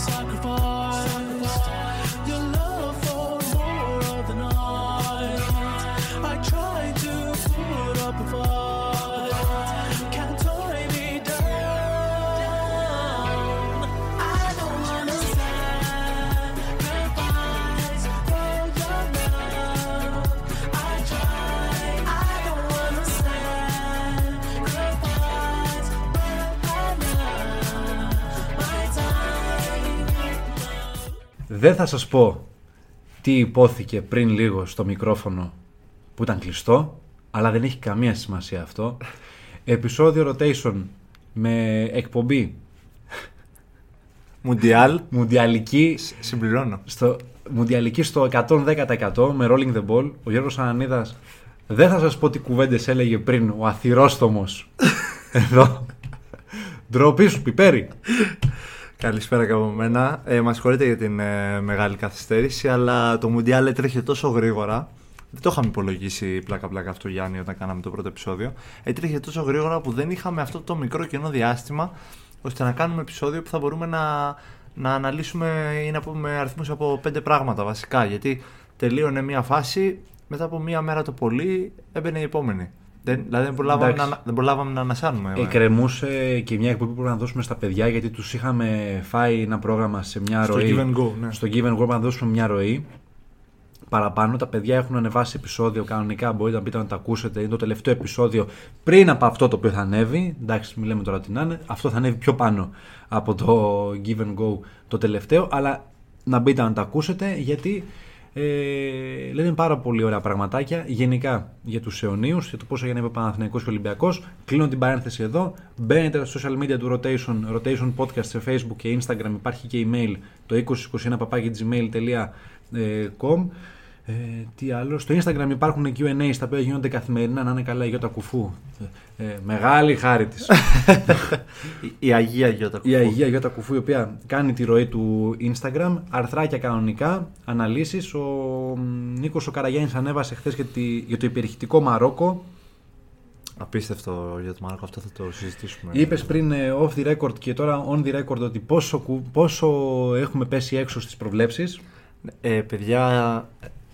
sacrifice. Δεν θα σας πω τι υπόθηκε πριν λίγο στο μικρόφωνο που ήταν κλειστό, αλλά δεν έχει καμία σημασία αυτό. Επισόδιο rotation με εκπομπή Μουντιάλ. μουντιαλική Συμπληρώνω. στο, μουντιαλική στο 110% με rolling the ball. Ο Γιώργος Ανανίδας δεν θα σας πω τι κουβέντες έλεγε πριν ο αθυρόστομος εδώ. Ντροπή σου, πιπέρι. Καλησπέρα και από μένα. Ε, Μα συγχωρείτε για την ε, μεγάλη καθυστέρηση, αλλά το Μουντιάλ έτρεχε τόσο γρήγορα. Δεν το είχαμε υπολογίσει πλάκα-πλάκα αυτό, Γιάννη, όταν κάναμε το πρώτο επεισόδιο. Έτρεχε τόσο γρήγορα που δεν είχαμε αυτό το μικρό κενό διάστημα ώστε να κάνουμε επεισόδιο που θα μπορούμε να, να αναλύσουμε ή να πούμε αριθμούς από πέντε πράγματα βασικά. Γιατί τελείωνε μία φάση, μετά από μία μέρα το πολύ έμπαινε η επόμενη. Δεν, δηλαδή δεν προλάβαμε, Εντάξει. να, δεν προλάβαμε να ανασάνουμε. Εκκρεμούσε και μια εκπομπή που πρέπει να δώσουμε στα παιδιά γιατί τους είχαμε φάει ένα πρόγραμμα σε μια Στο ροή. give and go, ναι. Στο give and go να δώσουμε μια ροή. Παραπάνω τα παιδιά έχουν ανεβάσει επεισόδιο κανονικά. Μπορείτε να μπείτε να τα ακούσετε. Είναι το τελευταίο επεισόδιο πριν από αυτό το οποίο θα ανέβει. Εντάξει, μιλάμε τώρα τι να είναι. Αυτό θα ανέβει πιο πάνω από το give and go το τελευταίο. Αλλά να μπείτε να τα ακούσετε γιατί ε, λένε πάρα πολύ ωραία πραγματάκια γενικά για τους αιωνίους, για το πώς έγινε ο Παναθηναϊκός και ο Ολυμπιακός. Κλείνω την παρένθεση εδώ. Μπαίνετε στα social media του Rotation, Rotation Podcast σε Facebook και Instagram. Υπάρχει και email το 2021 ε, τι άλλο; Στο Instagram υπάρχουν Q&A στα οποία γίνονται καθημερινά να είναι καλά η Γιώτα Κουφού. Ε, ε, μεγάλη χάρη της. Η, η Αγία Γιώτα η Αγία Γιώτα Κουφού η οποία κάνει τη ροή του Instagram. Αρθράκια κανονικά, αναλύσεις. Ο μ, Νίκος ο Καραγιάννης ανέβασε χθες για, τη, για το υπερηχητικό Μαρόκο. Απίστευτο για το Μάρκο, αυτό θα το συζητήσουμε. Είπες πριν ε, off the record και τώρα on the record ότι πόσο, κου- πόσο έχουμε πέσει έξω στις προβλέψεις. Ε, παιδιά,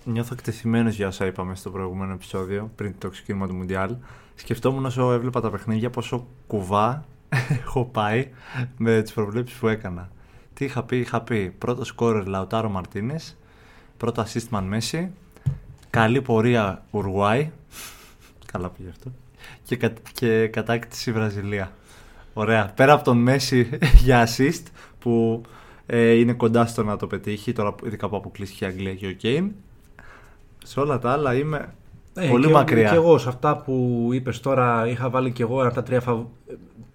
νιώθω εκτεθειμένος για όσα είπαμε στο προηγούμενο επεισόδιο, πριν το ξεκίνημα του Μουντιάλ. Σκεφτόμουν όσο έβλεπα τα παιχνίδια πόσο κουβά έχω πάει με τις προβλέψεις που έκανα. Τι είχα πει, είχα πει πρώτο σκόρερ Λαουτάρο Μαρτίνες, πρώτο assist man Μέση, καλή πορεία Ουρουάη, καλά πήγε αυτό, και, κα, και κατάκτηση Βραζιλία. Ωραία. Πέρα από τον Μέση για assist που ε, είναι κοντά στο να το πετύχει, τώρα ειδικά που αποκλείστηκε η Αγγλία και ο Κέιν. Σε όλα τα άλλα είμαι Ε, πολύ και, μακριά. Και εγώ σε αυτά που είπες τώρα είχα βάλει και εγώ ένα από τα τρία φαβ...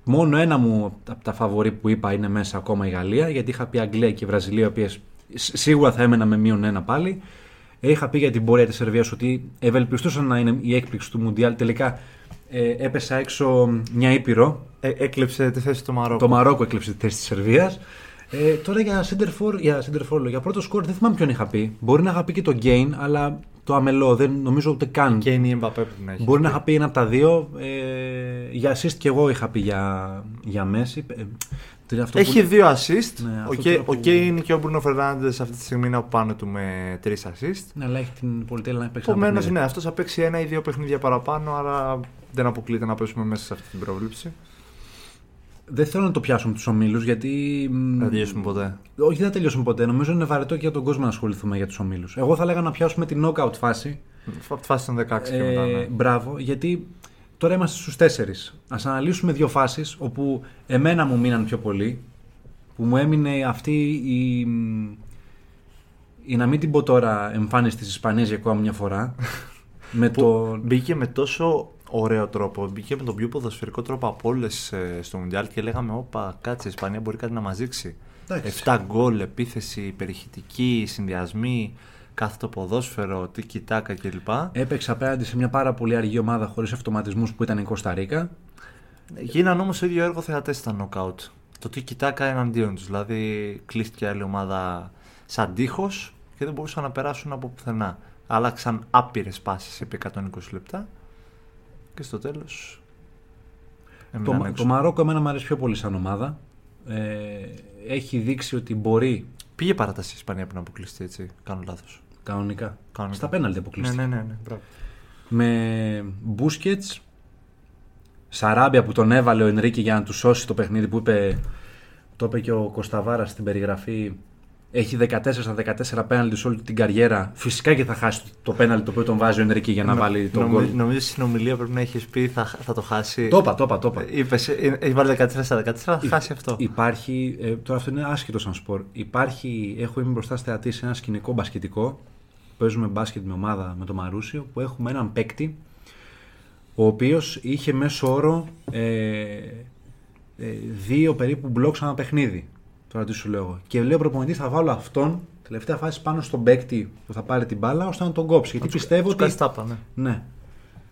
Μόνο ένα μου από τα φαβορή που είπα είναι μέσα ακόμα η Γαλλία, γιατί είχα πει Αγγλία και Βραζιλία, οι οποίες σίγουρα θα έμενα με μείον ένα πάλι. Ε, Είχα πει για την πορεία της Σερβίας ότι ευελπιστούσα να είναι η έκπληξη του Μουντιάλ. Τελικά ε, έπεσα έξω μια ήπειρο. Ε, έκλεψε τη θέση του Μαρόκου. Το Μαρόκο έκλεψε τη θέση της Σερβίας. Ε, τώρα για center for, για, center for, για πρώτο σκορ δεν θυμάμαι ποιον είχα πει. Μπορεί να είχα πει και το Gain, αλλά το αμελό δεν νομίζω ούτε καν. Κέιν ή Εμπαπέ πρέπει να έχει. Μπορεί να είχα πει ένα από τα δύο. Ε, για assist και εγώ είχα πει για, για Messi. Ε, τι- αυτό Έχει που- δύο assist. Ναι, ο, αυτό Κέ, τώρα ο που- Κέιν και ο Μπρουνο Φερνάντε αυτή τη στιγμή είναι από πάνω του με τρεις assist. Ναι, αλλά έχει την πολυτέλεια να παίξει. ένα Επομένως, παιχνίδι. ναι, αυτός θα παίξει ένα ή δύο παιχνίδια παραπάνω, άρα δεν αποκλείεται να πέσουμε μέσα σε αυτή την πρόβλεψη. Δεν θέλω να το πιάσουμε τους ομίλους γιατί. μ, Δεν θα τελειώσουμε ποτέ. Όχι, δεν θα τελειώσουμε ποτέ. Νομίζω είναι βαρετό και για τον κόσμο να ασχοληθούμε για τους ομίλους. Εγώ θα έλεγα να πιάσουμε την knockout φάση. Από τη φάση των 16 και μετά. Ε, Ναι. Μπράβο, γιατί τώρα είμαστε στους τέσσερις. Α αναλύσουμε δύο φάσεις όπου εμένα μου μείναν πιο πολύ. Που μου έμεινε αυτή η. η να μην την πω τώρα εμφάνιση της Ισπανίας για ακόμα μια φορά. με Που το. Μπήκε με τόσο ωραίο τρόπο, μπήκε με τον πιο ποδοσφαιρικό τρόπο από όλες στο Μουντιάλ και λέγαμε: Όπα, κάτσε, η Ισπανία μπορεί κάτι να μας δείξει. Εντάξει. 7 γκολ, επίθεση, υπερηχητική, συνδυασμοί, κάθε το ποδόσφαιρο, τι κοιτάκα κλπ. Έπαιξε απέναντι σε μια πάρα πολύ αργή ομάδα χωρίς αυτοματισμούς που ήταν η Κωνσταντίνα. Γίναν όμως το ίδιο έργο θεατές στα νοκάουτ. Το τι κοιτάκα εναντίον τους. Δηλαδή, κλείστηκε άλλη ομάδα σαν τείχος και δεν μπορούσαν να περάσουν από πουθενά. Άλλαξαν άπειρες πάσει επί 120 λεπτά και στο τέλος. Το, το Μαρόκο εμένα μου αρέσει πιο πολύ σαν ομάδα. Ε, έχει δείξει ότι μπορεί Πήγε παράταση η Ισπανία πριν αποκλειστεί, έτσι. Κάνω λάθος. κανονικά. Κανονικά. Στα πέναλτι Ναι, αποκλείστηκε. ναι, ναι. ναι. Μπράβο. Με Μπούσκετ, Σαράμπια που τον έβαλε ο Ενρίκη για να του σώσει το παιχνίδι που είπε. Το είπε και ο Κωνσταβάρα στην περιγραφή. Έχει 14 στα 14 πέναλτι σε όλη την καριέρα. Φυσικά και θα χάσει το πέναλτι το οποίο τον βάζει ο Ενρίκη για να Νο- βάλει τον νομι- γκολ. Νομίζω στην ομιλία πρέπει να έχεις πει θα, θα το χάσει. Το είπα, το είπα, το είπα. Είπες, ε, έχει βάλει 14 στα 14, θα Υ- χάσει αυτό. Υπάρχει, ε, τώρα αυτό είναι άσχετο σαν σπορ. Υπάρχει, έχω είμαι μπροστά θεατή σε ένα σκηνικό μπασκετικό. Παίζουμε μπάσκετ με ομάδα με το Μαρούσιο που έχουμε έναν παίκτη ο οποίος είχε μέσο όρο ε, ε, δύο περίπου μπλοκ σαν ένα παιχνίδι. Τώρα τι σου λέω. εγώ. Και λέω προπονητής θα βάλω αυτόν τελευταία φάση πάνω στον παίκτη που θα πάρει την μπάλα ώστε να τον κόψει. Γιατί πιστεύω Τους ότι. κάνεις τάπα, ναι. Ναι.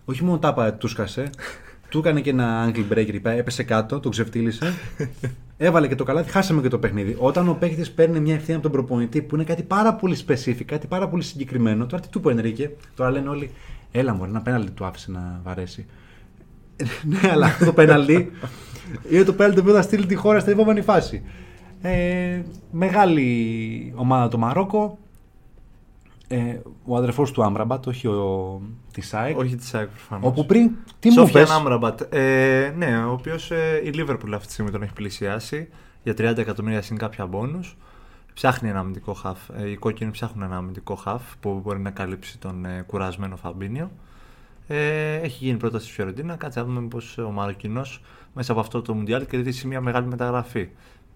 Όχι μόνο τάπα τους σκάσε. του έκανε και ένα ankle breaker, είπα, έπεσε κάτω, τον ξεφτύλισε. Έβαλε και το καλάθι, χάσαμε και το παιχνίδι. Όταν ο παίκτης παίρνει μια ευθύνη από τον προπονητή που είναι κάτι πάρα πολύ specific, κάτι πάρα πολύ συγκεκριμένο. Τώρα τι του πω, Ενρίκε, τώρα λένε όλοι, έλα μου, ένα πέναλτι του άφησε να βαρέσει. ναι, αλλά αυτό το πέναλτι είναι το πέναλτι που θα στείλει τη χώρα στην επόμενη φάση. Ε, μεγάλη ομάδα το Μαρόκο. Ε, ο αδερφός του Άμραμπατ, όχι ο, της ΑΕΚ. Όχι της ΑΕΚ προφανώς. Όπου πριν, τι μου Σόφιαν πες, Άμραμπατ. Ε, ναι, ο οποίος ε, η Λίβερπουλ αυτή τη στιγμή τον έχει πλησιάσει για 30 εκατομμύρια συν κάποια μπόνους. Ψάχνει ένα αμυντικό χαφ. Ε, οι κόκκινοι ψάχνουν ένα αμυντικό χαφ που μπορεί να καλύψει τον ε, κουρασμένο Φαμπίνιο. Ε, έχει γίνει πρόταση στη Φιωρεντίνα. Κάτσε να δούμε πώς ο Μαροκινός μέσα από αυτό το Μουντιάλ κερδίσει μια μεγάλη μεταγραφή.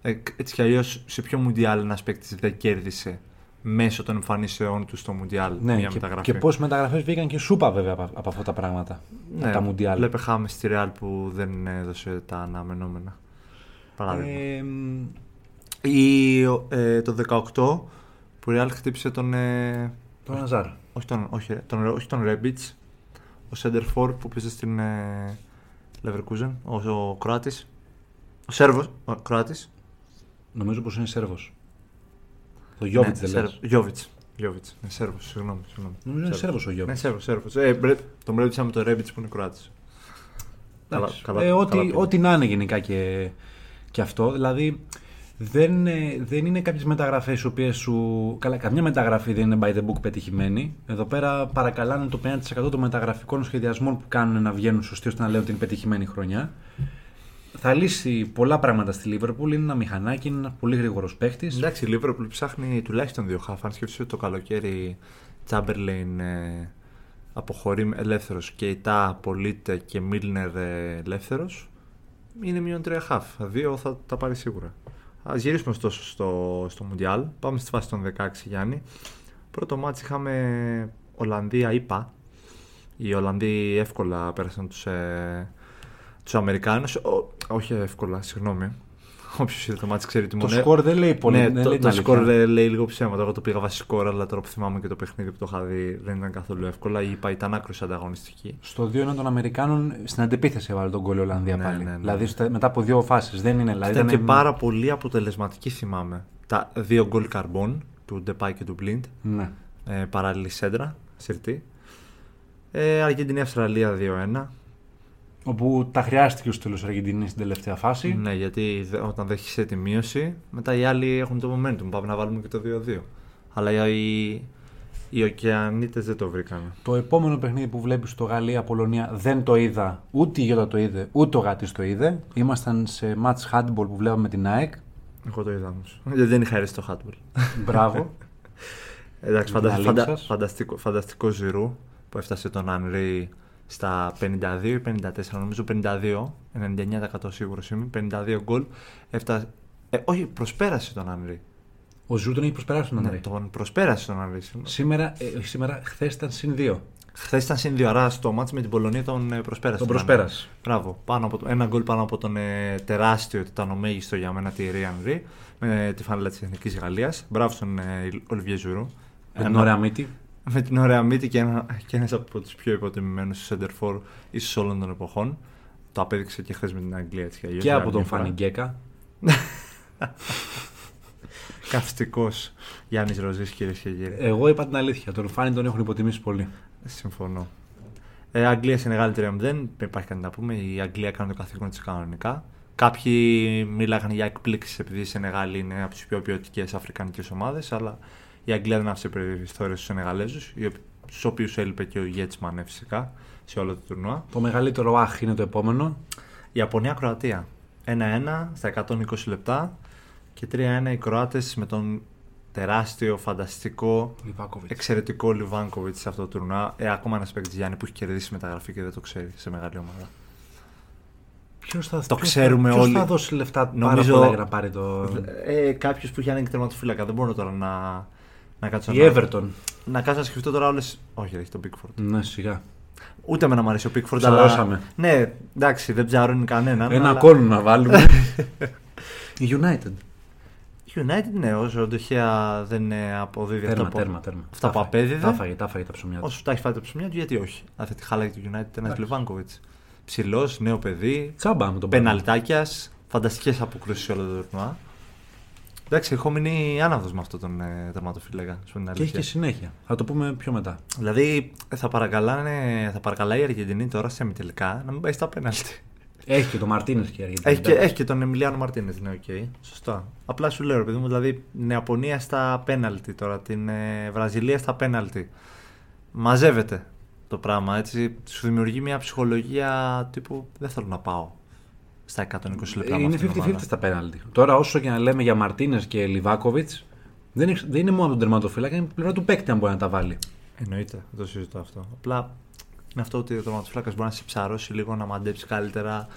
Ε, έτσι κι αλλιώς, σε ποιο Μουντιάλ ένας παίκτης δεν κέρδισε μέσω των εμφανίσεών του στο Μουντιάλ ναι, μια και, μεταγραφή; και πώς μεταγραφές βγήκαν και σούπα βέβαια από, από αυτά τα πράγματα. Ναι, από τα Μουντιάλ. Βλέπε χάμε στη Real που δεν έδωσε τα αναμενόμενα. Παράδειγμα. Ε, μ, Ή ε, το 18 που η Real χτύπησε τον. Ε, το Ναζάρ. όχι τον, όχι, ρε, τον, όχι τον Rebic, ο Σέντερφορ που πήγε στην ε, Leverkusen, ο, ο Κροάτης. Ο Σέρβος, ο Κροάτης. Νομίζω πως είναι Σέρβος. Το Γιώβιτς δεν λες. Γιώβιτς. Γιώβιτς. Ναι, Σέρβος, συγγνώμη. συγγνώμη. Νομίζω είναι Σέρβος ο Ναι, Γιώβιτς. Σέρβος, Σέρβος. Ε, μπρε, τον μπρέπτησα με τον Rebic που είναι Κροάτης. Καλά, Εντάξει. καλά, ε, καλά ό,τι, πήγε. ό,τι να είναι γενικά και, και αυτό. Δηλαδή δεν, ε, δεν είναι κάποιες μεταγραφές οι οποίες σου. Καλά, καμιά μεταγραφή δεν είναι by the book πετυχημένη. Εδώ πέρα παρακαλάνε το 50% των μεταγραφικών σχεδιασμών που κάνουν να βγαίνουν σωστοί ώστε να λέω ότι είναι πετυχημένη χρονιά. Θα λύσει πολλά πράγματα στη Λίβερπουλ. Είναι ένα μηχανάκι, είναι ένας πολύ γρήγορος παίχτη. Εντάξει, η Liverpool ψάχνει τουλάχιστον δύο χάφ. Αν σκεφτείς ότι το καλοκαίρι Τσάμπερλεϊν ε, αποχωρεί ελεύθερος και η Τα Πολίτε και Μίλνερ ε, ελεύθερος, είναι μείον τρία χάφ. Δύο θα τα πάρει σίγουρα. Α γυρίσουμε ωστόσο στο, στο Μουντιάλ. Πάμε στη φάση των 16, Γιάννη. Πρώτο μάτς είχαμε Ολλανδία-ΙΠΑ. Οι Ολλανδοί εύκολα πέρασαν τους, ε, τους Αμερικάνους. Ο- όχι εύκολα, συγγνώμη. Όποιος είδε το μάτι ξέρει τι Το μου σκορ δεν λέει πολύ. ναι, δεν το, λέει το την σκορ αλήθεια. λέει, λέει λίγο ψέματα. Εγώ το πήγα βασικό, αλλά τώρα που θυμάμαι και το παιχνίδι που το είχα δει δεν ήταν καθόλου εύκολα. Η ΙΠΑ ήταν άκρω ανταγωνιστική. Στο 2-1 των Αμερικάνων στην αντεπίθεση έβαλε τον κόλλο Ολλανδία Ναι, πάλι. ναι, ναι. Δηλαδή στα- μετά από δύο φάσεις. Δεν είναι. Δηλαδή, Ήταν και ήταν- πάρα πολύ αποτελεσματική, θυμάμαι. Τα δύο γκολ καρμπών του Ντεπάι και του Μπλίντ. Ναι. Ε, παράλληλη σέντρα, συρτή. Ε, Αργεντινή-Αυστραλία 2-1. Όπου τα χρειάστηκε στο τέλο Αργεντινής στην τελευταία φάση. Ναι, γιατί δε- όταν δέχεσαι τη μείωση, μετά οι άλλοι έχουν το momentum. Πάμε να βάλουμε και το 2-2. Αλλά οι, οι Οκεανίτε δεν το βρήκαν. Το επόμενο παιχνίδι που βλέπεις στο Γαλλία-Πολωνία δεν το είδα. Ούτε η Γιώτα το είδε, ούτε ο Γάτη το είδε. Ήμασταν σε match handball που βλέπαμε την ΑΕΚ. Εγώ το είδα όμως. Γιατί δεν είχα έρθει στο Hardball. Μπράβο. Εντάξει, Την φαντα, αλήθεια φαντα, σας. φανταστικό, φανταστικό Ζηρού που έφτασε τον Ανρί στα 52 ή 54, νομίζω 52, 99% σίγουρος είμαι, 52 γκολ. Έφτασε, ε, όχι, προσπέρασε τον Ανρί. Ο Ζου τον έχει προσπεράσει τον Ναι, Ανδρέ. τον προσπέρασε τον Ανρί. Σήμερα, ε, όχι σήμερα, χθες ήταν συν 2. Χθες ήταν συν δύο, άρα στο μάτς με την Πολωνία τον ε, προσπέρασε. Τον Ανρί. προσπέρασε. Μπράβο. Πάνω από το, ένα γκολ πάνω από τον ε, τεράστιο, ότι ήταν ο μέγιστο για μένα τη Ρή Ανρί, με τη φανέλα της Εθνικής Γαλλίας. Μπράβο στον ε, Ολιβιέ Ζιρού. Με την Ένα- ωραία μύτη. Με την ωραία μύτη και, ένα, και ένας από τους πιο υποτιμημένους center ίσως όλων των εποχών. Το απέδειξε και χθες με την Αγγλία έτσι κι αλλιώς, Και για από άλλη τον μια φορά. Φάνη Γκέκα. Καυστικός Γιάννης Ροζής κυρίες και κύριοι. Εγώ είπα την αλήθεια. Τον Φάνη τον έχουν υποτιμήσει πολύ. Συμφωνώ. Ε, Αγγλία Σενεγάλη 3-0, δεν υπάρχει κάτι να πούμε. Η Αγγλία κάνει το καθήκον της κανονικά. Κάποιοι μίλαγαν για εκπλήξεις επειδή η Σενεγάλη είναι από τις πιο ποιοτικές αφρικανικές ομάδες, αλλά η Αγγλία δεν άφησε περιθώριο στους Σενεγαλέζους, στους οποίους έλειπε και ο Γέτσμαν φυσικά σε όλο το τουρνουά. Το μεγαλύτερο αχ είναι το επόμενο. Ιαπωνία-Κροατία. 1-1 στα 120 λεπτά και 3-1 οι Κροάτες με τον τεράστιο, φανταστικό, Λιβάκοβιτ. εξαιρετικό Λιβάνκοβιτς σε αυτό το τουρνουά. Ε, ακόμα ένας παίκτης Γιάννη που έχει κερδίσει μεταγραφή και δεν το ξέρει σε μεγάλη ομάδα. Ποιος θα, Το ποιος ξέρουμε θα, ποιος όλοι. θα δώσει λεφτά Νομίζω- πάρα πολλά για να πάρει το. Ε, Κάποιος που έχει ανοίξει τερματοφύλακα. Δεν μπορώ τώρα να, να κάτσω Η να, Everton. να κάτσω να σκεφτώ τώρα όλε. Όχι, δεν έχει τον Pickford. Ναι, σιγά. Ούτε με να μου αρέσει ο Pickford, Ψαρώσαμε. αλλά. Ναι, εντάξει, δεν ψαρώνει κανέναν. Ένα αλλά... κόλ να βάλουμε. Η United. United, ναι, όσο ο Ντεχέα δεν ε, αποδίδει Τέρμα, αυτά που, τέρμα, τέρμα. αυτά που Τα φάγε, απέδιδε. Τα φάγε, τα φάγε τα ψωμιά του. Όσο τα έχει φάει τα ψωμιά του, γιατί όχι. Αν θα τη χάλαγε το United ένας Εντάξει. Λιβάνκοβιτς. Ψηλός, νέο παιδί, Τσάμπα με τον Πέναλ. πεναλτάκια, φανταστικές αποκρούσεις σε όλο το τουρνουά. Εντάξει, έχω μείνει άναυδος με αυτόν τον ε, τερματοφύλακα. σου πω την Και έχει αλήθεια. και συνέχεια. Θα το πούμε πιο μετά. Δηλαδή θα, παρακαλάνε, θα παρακαλάει η Αργεντινή τώρα σε τελικά να μην πάει στα πέναλτι. Έχει και το Μαρτίνες και η Αργεντινή. Έχει και, έχει και τον Εμιλιάνο Μαρτίνες, ναι, οκ. Σωστά. Απλά σου λέω, ρε παιδί μου, δηλαδή Νεαπωνία στα πέναλτι τώρα, την ε, Βραζιλία στα πέναλτι. Μαζεύεται το πράγμα, έτσι. Σου δημιουργεί μια ψυχολογία τύπου δεν θέλω να πάω στα 120 λεπτά. με Είναι αυτήν την 50-50 ομάδα. στα πέναλτι. Τώρα, όσο και να λέμε για Μαρτίνες και Λιβάκοβιτς, δεν, είναι- δεν είναι μόνο τον τερματοφύλακα, είναι η πλευρά του παίκτη αν μπορεί να τα βάλει. Εννοείται, δεν το συζητώ αυτό. Απλά είναι αυτό ότι ο τερματοφύλακας μπορεί να σε ψαρώσει λίγο, να μαντέψει καλύτερα,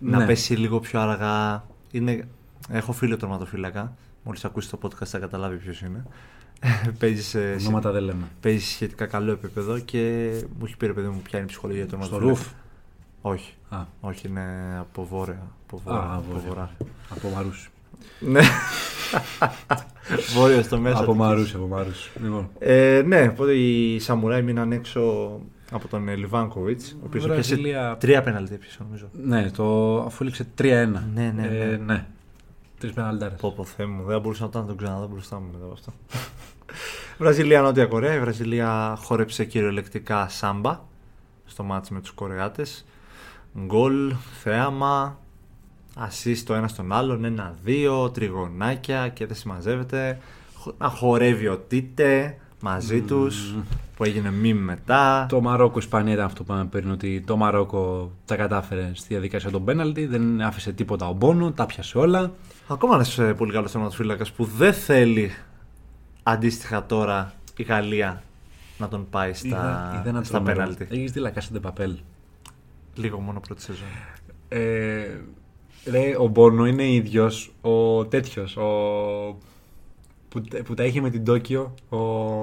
να Ναι. πέσει λίγο πιο αργά. Είναι... Έχω φίλο τερματοφύλακα. Μόλις ακούσει το podcast θα καταλάβει ποιος είναι. Παίζει σε, σε- Ονόματα δεν λέμε. παίζει σε σχετικά καλό επίπεδο και μου έχει πει ρε παιδί μου ποια είναι η ψυχολογία του Στο τερματοφύλακα. ρουφ. Όχι. Α, Όχι, είναι από βόρεια. Από Α, βόρεια. από βόρεια. βορρά. από Μαρούσι. Ναι. Βόρειος στο μέσα. από Αττικής. Μαρούσι, από Μαρούσι. Λοιπόν. Ε, ναι, οπότε οι Σαμουράι μείναν έξω από τον ε, Λιβάνκοβιτς, ο οποίος έπιασε Βραζιλία- τρία πέναλτι έπιασε, νομίζω. Ναι, το, αφού έληξε 3-1. Ναι, ναι, Ε, ναι. ναι. Τρεις πεναλτάρε. Πω πω Θεέ μου, δεν μπορούσα να τον ξαναδώ μπροστά μου μετά από αυτό. Βραζιλία, Νότια Κορέα. Η Βραζιλία χόρεψε κυριολεκτικά σάμπα στο μάτς με τους Κορεάτες. Γκολ, θέαμα, ασίστ το ένα στον άλλον, ένα-δύο, τριγωνάκια και δεν συμμαζεύεται. Χο- Να χορεύει ο Τίτε μαζί τους, που έγινε μιμ μετά. Το Μαρόκο-Ισπανία ήταν αυτό που είπαμε πριν, ότι το Μαρόκο τα κατάφερε στη διαδικασία των πέναλτι, δεν άφησε τίποτα ο Μπόνο, τα πιάσε όλα. Ακόμα ένα ε, πολύ καλό τερματοφύλακα που δεν θέλει αντίστοιχα τώρα η Γαλλία να τον πάει στα, στα πέναλτι. Έχεις δει Λακάσεντε Παπέλ. Λίγο μόνο πρώτη σεζόν. Ε, ρε, ο Μπόνο είναι ίδιος ο τέτοιος. Ο... Που, που τα είχε με την Τόκιο. Ο,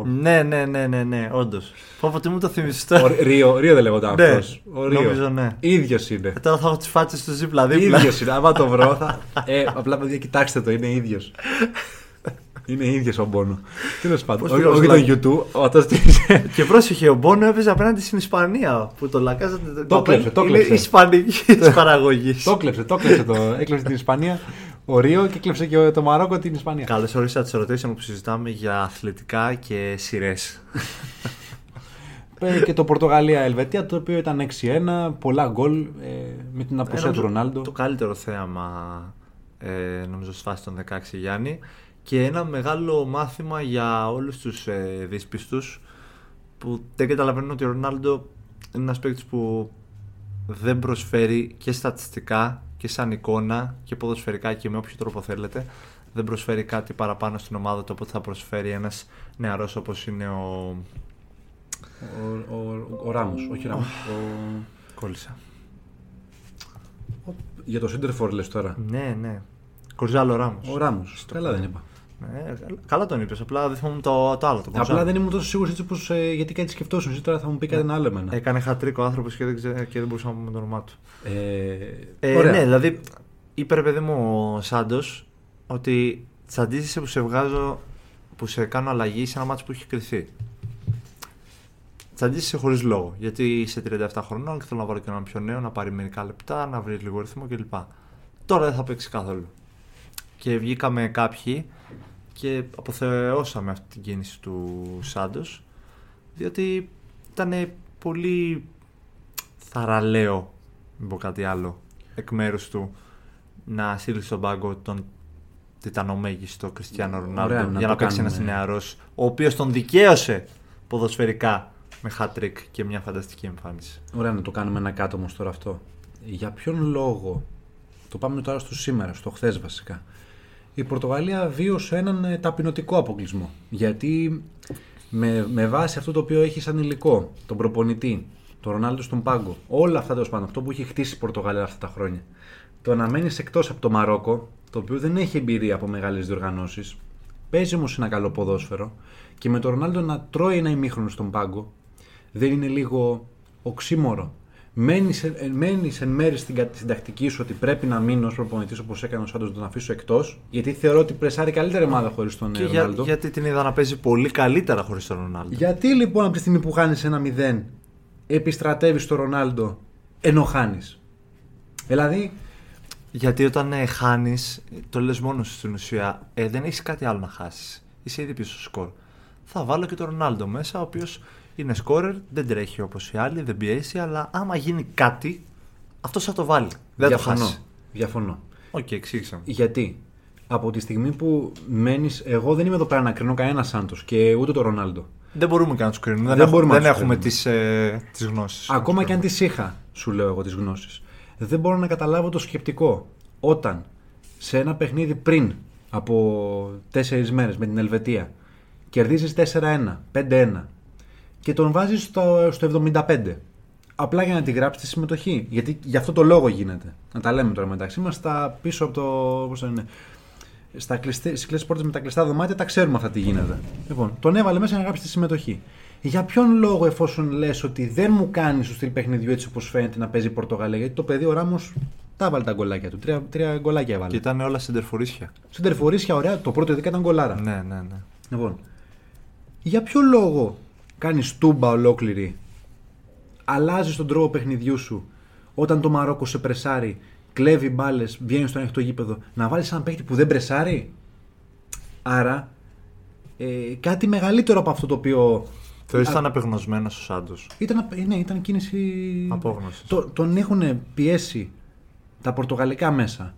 Ναι, ναι, ναι, ναι, ναι, όντως. Πω πω τι μου το θυμίσει ο τώρα. Ρίο, Ρίο δεν λέγονταν Ναι, αυτό. Ο Ρίο. νομίζω ναι. ίδιος είναι. Ε, τώρα θα έχω τις φάτσες του δίπλα-δίπλα. ίδιος είναι. Άμα το βρω, θα. ε, απλά παιδιά, κοιτάξτε το, είναι ίδιος. είναι ίδιο ο Μπόνο. Τέλος πάντων. Πώς Όχι, πήγα όχι στο το λα- YouTube, όταν Και πρόσεχε, ο Μπόνο έπαιζε απέναντι στην Ισπανία. Που το λακάζα. Το κλέψε, το Είναι κλέψε. ισπανική της παραγωγής. το κλέψε, το κλέψε. Το, έκλεψε την Ισπανία ο Ρίο και έκλεψε και το Μαρόκο την Ισπανία. Καλώς ορίσατε σε rotation που συζητάμε για αθλητικά και σειρές. Ε, και το Πορτογαλία-Ελβετία το οποίο ήταν 6-1, πολλά γκολ ε, με την απουσία του Ρονάλντο. Το καλύτερο θέαμα ε, νομίζω στη φάση των 16 Γιάννη και ένα μεγάλο μάθημα για όλους τους ε, δύσπιστους που δεν καταλαβαίνουν ότι ο Ρονάλντο είναι ένας παίκτης που δεν προσφέρει και στατιστικά και σαν εικόνα και ποδοσφαιρικά και με όποιο τρόπο θέλετε δεν προσφέρει κάτι παραπάνω στην ομάδα του από ό,τι θα προσφέρει ένας νεαρός όπως είναι ο... Ο, ο, ο Ράμος, όχι Ράμος. Ο, Κόλλησα. ο, για το Σίντερφορ λες τώρα. Ναι, ναι. Κορζάλο Ράμος. Ο Ράμος. Καλά δεν είπα. Ναι, καλά τον είπες, απλά δεν θυμόμουν το, το άλλο. Το Απλά Γκονζάλο. δεν ήμουν τόσο σίγουρος έτσι πως, ε, γιατί κάτι σκεφτόσουν. Εσύ τώρα θα μου πει κάτι ένα άλλο εμένα. Έκανε χατρίκο άνθρωπος και, δεν ξέ- και δεν μπορούσα να πούμε το όνομά του. Ε, Ε, ωραία. ναι, δηλαδή είπε ρε παιδί μου ο Σάντος ότι τσαντίζεσαι που σε βγάζω, που σε κάνω αλλαγή σε ένα μάτσο που έχει κρυθεί. Τσαντίζεσαι χωρίς λόγο. Γιατί είσαι 37 χρονών και θέλω να βάλω και έναν πιο νέο, να πάρει μερικά λεπτά, να βρεις λίγο ρυθμό κλπ. Τώρα δεν θα παίξει καθόλου. Και βγήκαμε κάποιοι και αποθεώσαμε αυτή την κίνηση του Σάντος, διότι ήταν πολύ θαραλέο, μην πω κάτι άλλο, εκ μέρους του να στείλει στον πάγκο τον τιτανομέγιστο Κριστιανό Ωραία, Ρονάλντο να για το να παίξει ένας κάνουμε. νεαρός, ο οποίος τον δικαίωσε ποδοσφαιρικά με hat-trick και μια φανταστική εμφάνιση. Ωραία να το κάνουμε ένα κάτω όμως τώρα αυτό. Για ποιον λόγο, το πάμε τώρα στο σήμερα, στο χθες βασικά, η Πορτογαλία βίωσε έναν ε, ταπεινωτικό αποκλεισμό. Γιατί με, με βάση αυτό το οποίο έχει σαν υλικό, τον προπονητή, τον Ρονάλντο στον πάγκο, όλα αυτά τέλος πάντων, αυτό που έχει χτίσει η Πορτογαλία αυτά τα χρόνια, το να μένεις εκτός από το Μαρόκο, το οποίο δεν έχει εμπειρία από μεγάλες διοργανώσεις, παίζει όμως ένα καλό ποδόσφαιρο και με τον Ρονάλντο να τρώει ένα ημίχρονο στον πάγκο, δεν είναι λίγο οξύμορο. Μένεις, ε, μένεις εν μέρη στην, κα- στην τακτική σου ότι πρέπει να μείνω ως προπονητής όπως έκανε ο Σάντος να τον αφήσω εκτός, γιατί θεωρώ ότι πρεσάρει καλύτερη ομάδα χωρίς τον Και ε, για, Ρονάλντο. γιατί την είδα να παίζει πολύ καλύτερα χωρίς τον Ρονάλντο. Γιατί λοιπόν από τη στιγμή που χάνεις ένα 0, επιστρατεύεις στο Ρονάλντο ενώ χάνεις; Δηλαδή, Γιατί όταν ε, χάνεις, το λες μόνος σου στην ουσία, ε, δεν έχεις κάτι άλλο να χάσεις. Είσαι ήδη πίσω στο σκορ. Θα βάλω και τον Ρονάλντο μέσα, ο οποίος είναι σκόρερ, δεν τρέχει όπως οι άλλοι, δεν πιέσει, αλλά άμα γίνει κάτι, αυτό θα το βάλει. Δεν θα το διαφωνώ. χάσει. Διαφωνώ. Οκ, εξήγησα. μου. Γιατί; Από τη στιγμή που μένεις, εγώ δεν είμαι εδώ πέρα να κρίνω κανένα Σάντος και ούτε τον Ρονάλντο. Δεν μπορούμε και να τους κρίνουμε. Δεν, Δεν έχουμε, μπορούμε να δεν τους έχουμε κρίνουμε. τις ε, τις γνώσεις. Ακόμα και αν τις είχα, σου λέω εγώ τις γνώσεις. Δεν μπορώ να καταλάβω το σκεπτικό όταν σε ένα παιχνίδι πριν από 4 μέρες με την Ελβετία κερδίζεις 4-1, 5-1 και τον βάζεις στο, στο 75. Απλά για να τη γράψεις τη συμμετοχή. Γιατί γι' αυτό το λόγο γίνεται. Να τα λέμε τώρα μεταξύ μας, στα πίσω από το. Πώς το είναι, στα κλειστέ, στις κλειστές πόρτες με τα κλειστά δωμάτια τα ξέρουμε αυτά τι γίνεται. Λοιπόν, τον έβαλε μέσα να γράψει τη συμμετοχή. Για ποιον λόγο, εφόσον λες ότι δεν μου κάνεις στο στυλ παιχνιδιού έτσι όπως φαίνεται να παίζει η Πορτογαλία, γιατί το παιδί ο Ράμος τα έβαλε τα γκολάκια του. Τρία, τρία γκολάκια έβαλε. Και ήταν όλα σεντερφορίσια. Στην τερφορίσια, ωραία, το πρώτο ειδικά ήταν γκολάρα. Ναι, ναι, ναι. Λοιπόν, για ποιο λόγο κάνεις τούμπα ολόκληρη, αλλάζεις τον τρόπο παιχνιδιού σου όταν το Μαρόκο σε πρεσάρει, κλέβει μπάλες, βγαίνει στο ανοιχτό γήπεδο, να βάλεις έναν παίκτη που δεν πρεσάρει. Άρα, ε, κάτι μεγαλύτερο από αυτό το οποίο. Θεωρείς Α, ήταν απεγνωσμένος ο Σάντος; Ήταν, απ- ναι, ήταν κίνηση. Απόγνωσης. Το, τον έχουν πιέσει τα πορτογαλικά μέσα.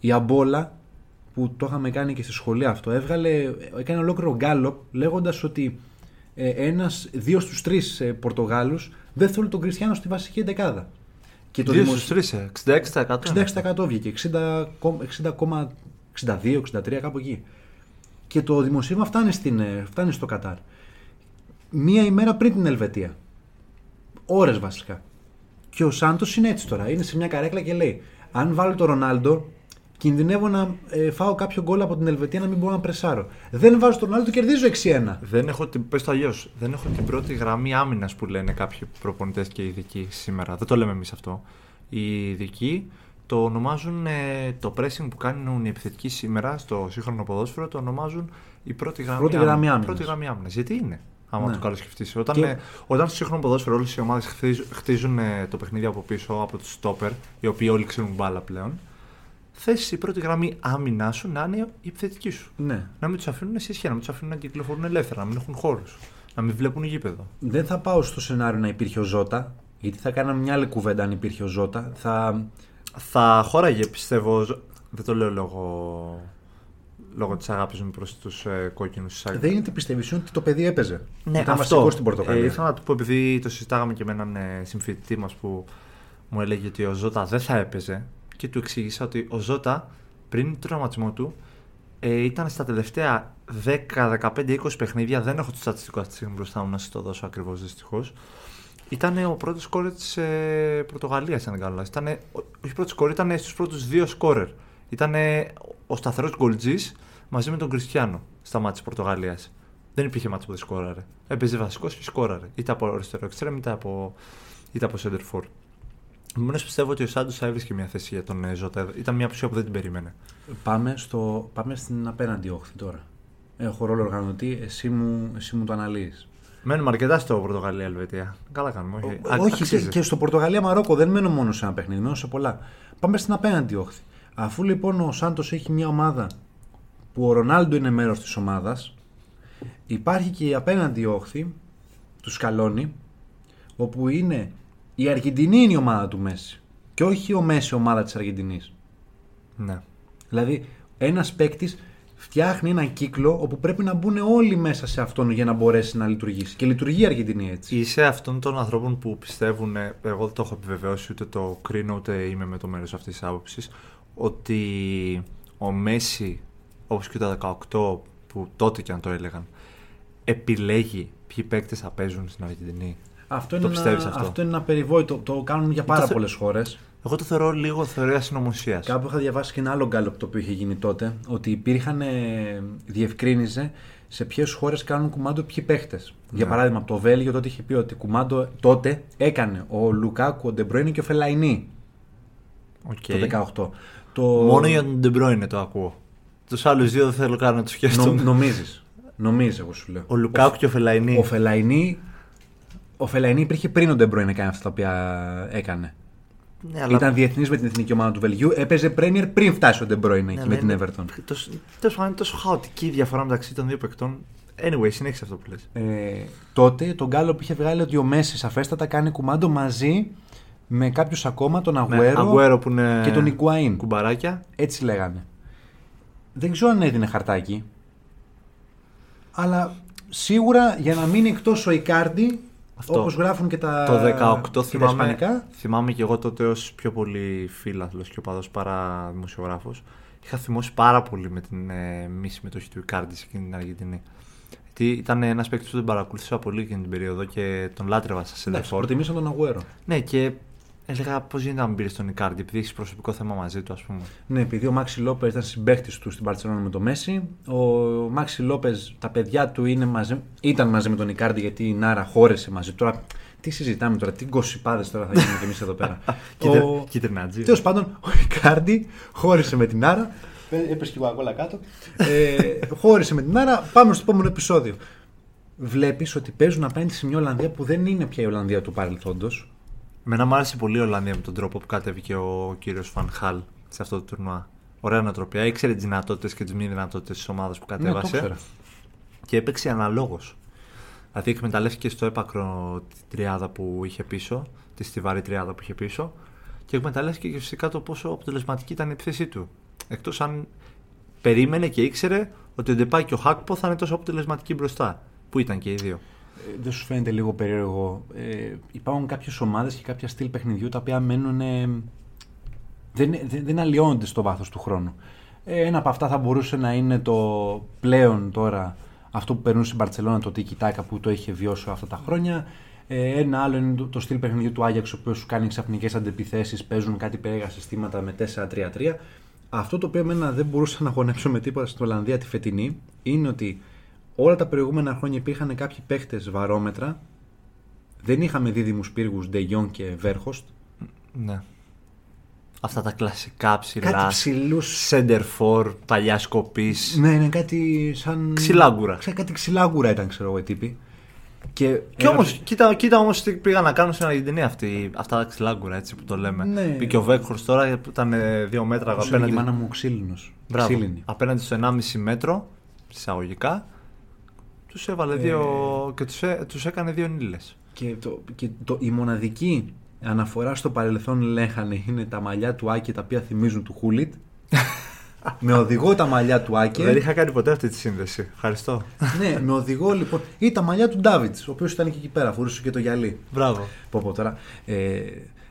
Η Αμπόλα, που το είχαμε κάνει και στη σχολεία αυτό, έβγαλε, έκανε ολόκληρο γκάλωπ λέγοντας ότι ε, ένας, δύο στους τρεις ε, Πορτογάλους δεν θέλουν τον Κριστιανό στη βασική δεκάδα. Και το Δύο δημοσι- στους τρεις, ε. 66%. 66% βγήκε, 60, 60,62, 63 κάπου εκεί. Και το δημοσίευμα φτάνει, στην, ε, φτάνει στο Κατάρ. Μία ημέρα πριν την Ελβετία. Ώρες βασικά. Και ο Σάντος είναι έτσι τώρα. Είναι σε μια καρέκλα και λέει: Αν βάλω τον Ρονάλντο, κινδυνεύω να ε, φάω κάποιο γκολ από την Ελβετία να μην μπορώ να πρεσάρω. Δεν βάζω τον Ρονάλντο, κερδίζω 6-1. Δεν έχω την, πες το αλλιώς, δεν έχω την πρώτη γραμμή άμυνας που λένε κάποιοι προπονητές και ειδικοί σήμερα. Δεν το λέμε εμείς αυτό. Οι ειδικοί το ονομάζουν ε, το pressing που κάνουν οι επιθετικοί σήμερα στο σύγχρονο ποδόσφαιρο, το ονομάζουν η πρώτη γραμμή, Πρώτη γραμμή άμυνας. Πρώτη γραμμή άμυνας. Γιατί είναι, άμα Ναι. το καλοσκεφτείς. Όταν, Και- ε, όταν στο σύγχρονο ποδόσφαιρο όλες οι ομάδες χτίζουν, χτίζουν ε, το παιχνίδι από πίσω από του στόπερ, οι οποίοι όλοι ξέρουν μπάλα πλέον, θες η πρώτη γραμμή άμυνά σου να είναι η επιθετική σου. Ναι. Να μην τους αφήνουν σε σχέση, να μην τους αφήνουν να κυκλοφορούν ελεύθερα, να μην έχουν χώρους. Να μην βλέπουν γήπεδο. Δεν θα πάω στο σενάριο να υπήρχε ο Ζώτα, γιατί θα κάναμε μια άλλη κουβέντα αν υπήρχε ο Ζώτα. Θα, Θα χώραγε, πιστεύω. ζ- Δεν το λέω λόγω, λόγω της αγάπης μου προς τους ε, κόκκινους δεν είναι τι πιστεύεις, είναι ότι το παιδί έπαιζε. Ναι, Ήταν αυτό. βασικός στην Πορτογαλία. Ε, ήθελα να του πω, επειδή το συζητάγαμε και με έναν ε, συμφοιτητή μας που μου έλεγε ότι ο Ζώτα δεν θα έπαιζε και του εξήγησα ότι ο Ζώτα πριν τον τραυματισμό του ε, ήταν στα τελευταία 10, 15, 20 παιχνίδια. Δεν έχω το στατιστικό αυτή τη στιγμή μπροστά μου να σας το δώσω ακριβώς δυστυχώς. Ήταν ο πρώτος σκόρερ της ε, Πορτογαλίας, αν δεν κάνω λάθος. Ήταν, όχι πρώτος σκόρερ, ήταν στους πρώτους δύο σκόρερ. Ήταν ο σταθερός γκολτζής μαζί με τον Κριστιανό στα μάτια της Πορτογαλίας. Δεν υπήρχε μάτι που δεν σκόραρε. Έπαιζε βασικός και σκόραρε. Είτε από αριστερό εξτρέμ είτε από, είτε από center for. Επομένω πιστεύω ότι ο Σάντος θα έβρισκε μια θέση για τον ε, Ζώτα. Ήταν μια απουσία που δεν την περίμενε. Πάμε, στο, πάμε στην απέναντι όχθη τώρα. Έχω ρόλο οργανωτή, εσύ μου, εσύ μου το αναλύεις. Μένουμε αρκετά στο Πορτογαλία-Ελβετία. Καλά κάνουμε. Όχι, Α- Όχι, και, αξίζει. και στο Πορτογαλία-Μαρόκο δεν μένω μόνο σε ένα παιχνίδι, μένω σε πολλά. Πάμε στην απέναντι όχθη. Αφού λοιπόν ο Σάντος έχει μια ομάδα που ο Ρονάλντο είναι μέρος της ομάδας, υπάρχει και η απέναντι όχθη του Σκαλόνι, όπου είναι η Αργεντινή είναι η ομάδα του Μέση. Και όχι ο Μέση ομάδα της Αργεντινής. Ναι. Δηλαδή, ένας παίκτης φτιάχνει ένα κύκλο όπου πρέπει να μπουν όλοι μέσα σε αυτόν για να μπορέσει να λειτουργήσει. Και λειτουργεί η Αργεντινή έτσι. Είσαι αυτών των ανθρώπων που πιστεύουν, ε, εγώ δεν το έχω επιβεβαιώσει ούτε το κρίνω ούτε είμαι με το μέρος αυτής της άποψης, ότι ο Μέση, όπως και το '18 που τότε και αν το έλεγαν, επιλέγει ποιοι παίκτες θα παίζουν στην Αργεντινή. Αυτό Το είναι, πιστεύεις ένα, αυτό; αυτό είναι ένα περιβόητο. Το κάνουν για πάρα θε- πολλές χώρες. Εγώ το θεωρώ λίγο θεωρία συνωμοσίας. Κάπου είχα διαβάσει και ένα άλλο γκάλωπ το οποίο είχε γίνει τότε. Ότι υπήρχαν. ε, διευκρίνιζε σε ποιες χώρες κάνουν κουμάντο ποιοι παίχτες. Για Ναι. παράδειγμα, από το Βέλγιο τότε είχε πει ότι κουμάντο τότε έκανε ο Λουκάκου, ο Ντεμπρόινε και ο Φελαϊνί Okay. το 18. Το... Μόνο για τον Ντεμπρόινε το ακούω. Τους άλλους δύο δεν θέλω καν να τους σκέφτομαι. Νο- νομίζεις. Νομίζεις, εγώ σου λέω. Ο Λουκάκου και ο Φελαϊνί. Ο Φελαϊνί, ο Φελαϊνί υπήρχε πριν ο Ντεμπρόιν να κάνει αυτά τα οποία έκανε. Ναι, αλλά... Ήταν διεθνής με την εθνική ομάδα του Βελγίου. Έπαιζε Premier πριν φτάσει ο Ντεμπρόιν εκεί Ναι, με ναι, την ναι. Everton. Τόσο, τέλος πάντων, είναι τόσο χαοτική η διαφορά μεταξύ των δύο παικτών. Anyway, συνέχισε αυτό που λες. Ε, τότε το γκάλοπ που είχε βγάλει ότι ο Μέση σαφέστατα κάνει κουμάντο μαζί με κάποιους ακόμα, τον Αγουέρο, Αγουέρο που είναι και τον Ικουαΐν. κουμπαράκια. Έτσι λέγανε. Δεν ξέρω αν έδινε χαρτάκι. Αλλά σίγουρα για να μείνει εκτός ο Ικάρντι, Αυτό. όπως γράφουν και τα, Το 18 και τα θυμάμαι, ισπανικά, θυμάμαι και εγώ τότε ως πιο πολύ φίλαθλος και οπαδός παρά δημοσιογράφος είχα θυμώσει πάρα πολύ με την ε, μη συμμετοχή του Ικάρντι σε εκείνη την Αργεντινή. Γιατί ήταν ένας παίκτης που τον παρακολούθησα πολύ εκείνη την περίοδο και τον λάτρευα σε εντάξει, Σεντερφόρ. προτιμήσαν τον Αγουέρο. Ναι, και έλεγα πώς γίνεται να μην πήρες τον Ικάρντι, επειδή έχεις προσωπικό θέμα μαζί του, ας πούμε. Ναι, επειδή ο Μάξι Λόπες ήταν συμπαίχτη του στην Παρσελόνα με το Μέση. Ο Μάξι Λόπες, τα παιδιά του είναι μαζί, ήταν μαζί με τον Ικάρντι γιατί η Νάρα χώρεσε μαζί. Τώρα, τι συζητάμε τώρα, τι γκοσιπάδες τώρα θα γίνουμε κι εμείς εδώ πέρα. ο... Κίτρινατζή. Τέλος πάντων, ο Ικάρντι χώρισε με την Νάρα. Έπεσε και εγώ ακόμα κάτω. Ε, χώρισε με την Νάρα. Πάμε στο επόμενο επεισόδιο. Βλέπεις ότι παίζουν απέναντι σε μια Ολλανδία που δεν είναι πια η Ολλανδία του παρελθόντος. Μένα μου άρεσε πολύ η Ολλανδία με τον τρόπο που κατέβηκε ο κύριος Φανχάλ σε αυτό το τουρνουά. Ωραία νοοτροπία. Ήξερε τις δυνατότητες και τις μη δυνατότητες της ομάδας που Ναι, το κατέβασε. ήξερα. και έπαιξε αναλόγως. Δηλαδή εκμεταλλεύτηκε στο έπακρο τη τριάδα που είχε πίσω, τη στιβαρή τριάδα που είχε πίσω και εκμεταλλεύτηκε και φυσικά το πόσο αποτελεσματική ήταν η επιθέσή του. Εκτός αν περίμενε και ήξερε ότι ο Ντεπά και ο Χάκπο θα είναι τόσο αποτελεσματικοί μπροστά. Που ήταν και οι δύο. Ε, δεν σου φαίνεται λίγο περίεργο. Ε, υπάρχουν κάποιες ομάδες και κάποια στυλ παιχνιδιού τα οποία μένουν. ε, δεν, δεν, δεν αλλοιώνονται στο βάθος του χρόνου. Ε, ένα από αυτά θα μπορούσε να είναι το πλέον τώρα αυτό που περνούσε στην Παρσελόνα, το Tiki Taka που το είχε βιώσει αυτά τα χρόνια. Ε, ένα άλλο είναι το, το στυλ παιχνιδιού του Άγιαξ, ο οποίος σου κάνει ξαφνικές αντεπιθέσεις, παίζουν κάτι περίεργα συστήματα με 4-3-3. Αυτό το οποίο εμένα δεν μπορούσα να γονέψω με τίποτα στην Ολλανδία τη φετινή είναι ότι όλα τα προηγούμενα χρόνια υπήρχαν κάποιοι παίχτες βαρόμετρα. Δεν είχαμε δίδυμους πύργους Ντεγιόν και Βέρχοστ. Ναι. Αυτά τα κλασικά ψηλά. Κάτι ψηλούς. Center for, παλιά σκοπής. Ναι, είναι κάτι σαν. Ξυλάγκουρα. Ξέρω, κάτι ξυλάγκουρα ήταν, ξέρω εγώ, οι τύποι. Και, Και όμως, κοίτα, κοίτα όμως τι πήγαν να κάνουν στην Αργεντινή αυτή, αυτά τα ξυλάγκουρα, έτσι που το λέμε. Ναι. Πήγε ο Βέκχορ τώρα που ήταν ε, δύο μέτρα Σου έλεγε η απέναντι, μάνα μου ξύλινος. Μπράβο, απέναντι στο 1,5 μέτρο, εισαγωγικά. Τους έβαλε Ε. δύο. και τους τους έκανε δύο νύλες. Και, το, και το, η μοναδική αναφορά στο παρελθόν λέγανε είναι τα μαλλιά του Άκη τα οποία θυμίζουν του Χούλιτ. με οδηγό τα μαλλιά του Άκη. Δεν είχα κάνει ποτέ αυτή τη σύνδεση. Ευχαριστώ. ναι, με οδηγό λοιπόν. ή τα μαλλιά του Ντάβιτς, ο οποίος ήταν και εκεί πέρα, φορούσε και το γυαλί. Μπράβο. Πω, πω τώρα. Ε,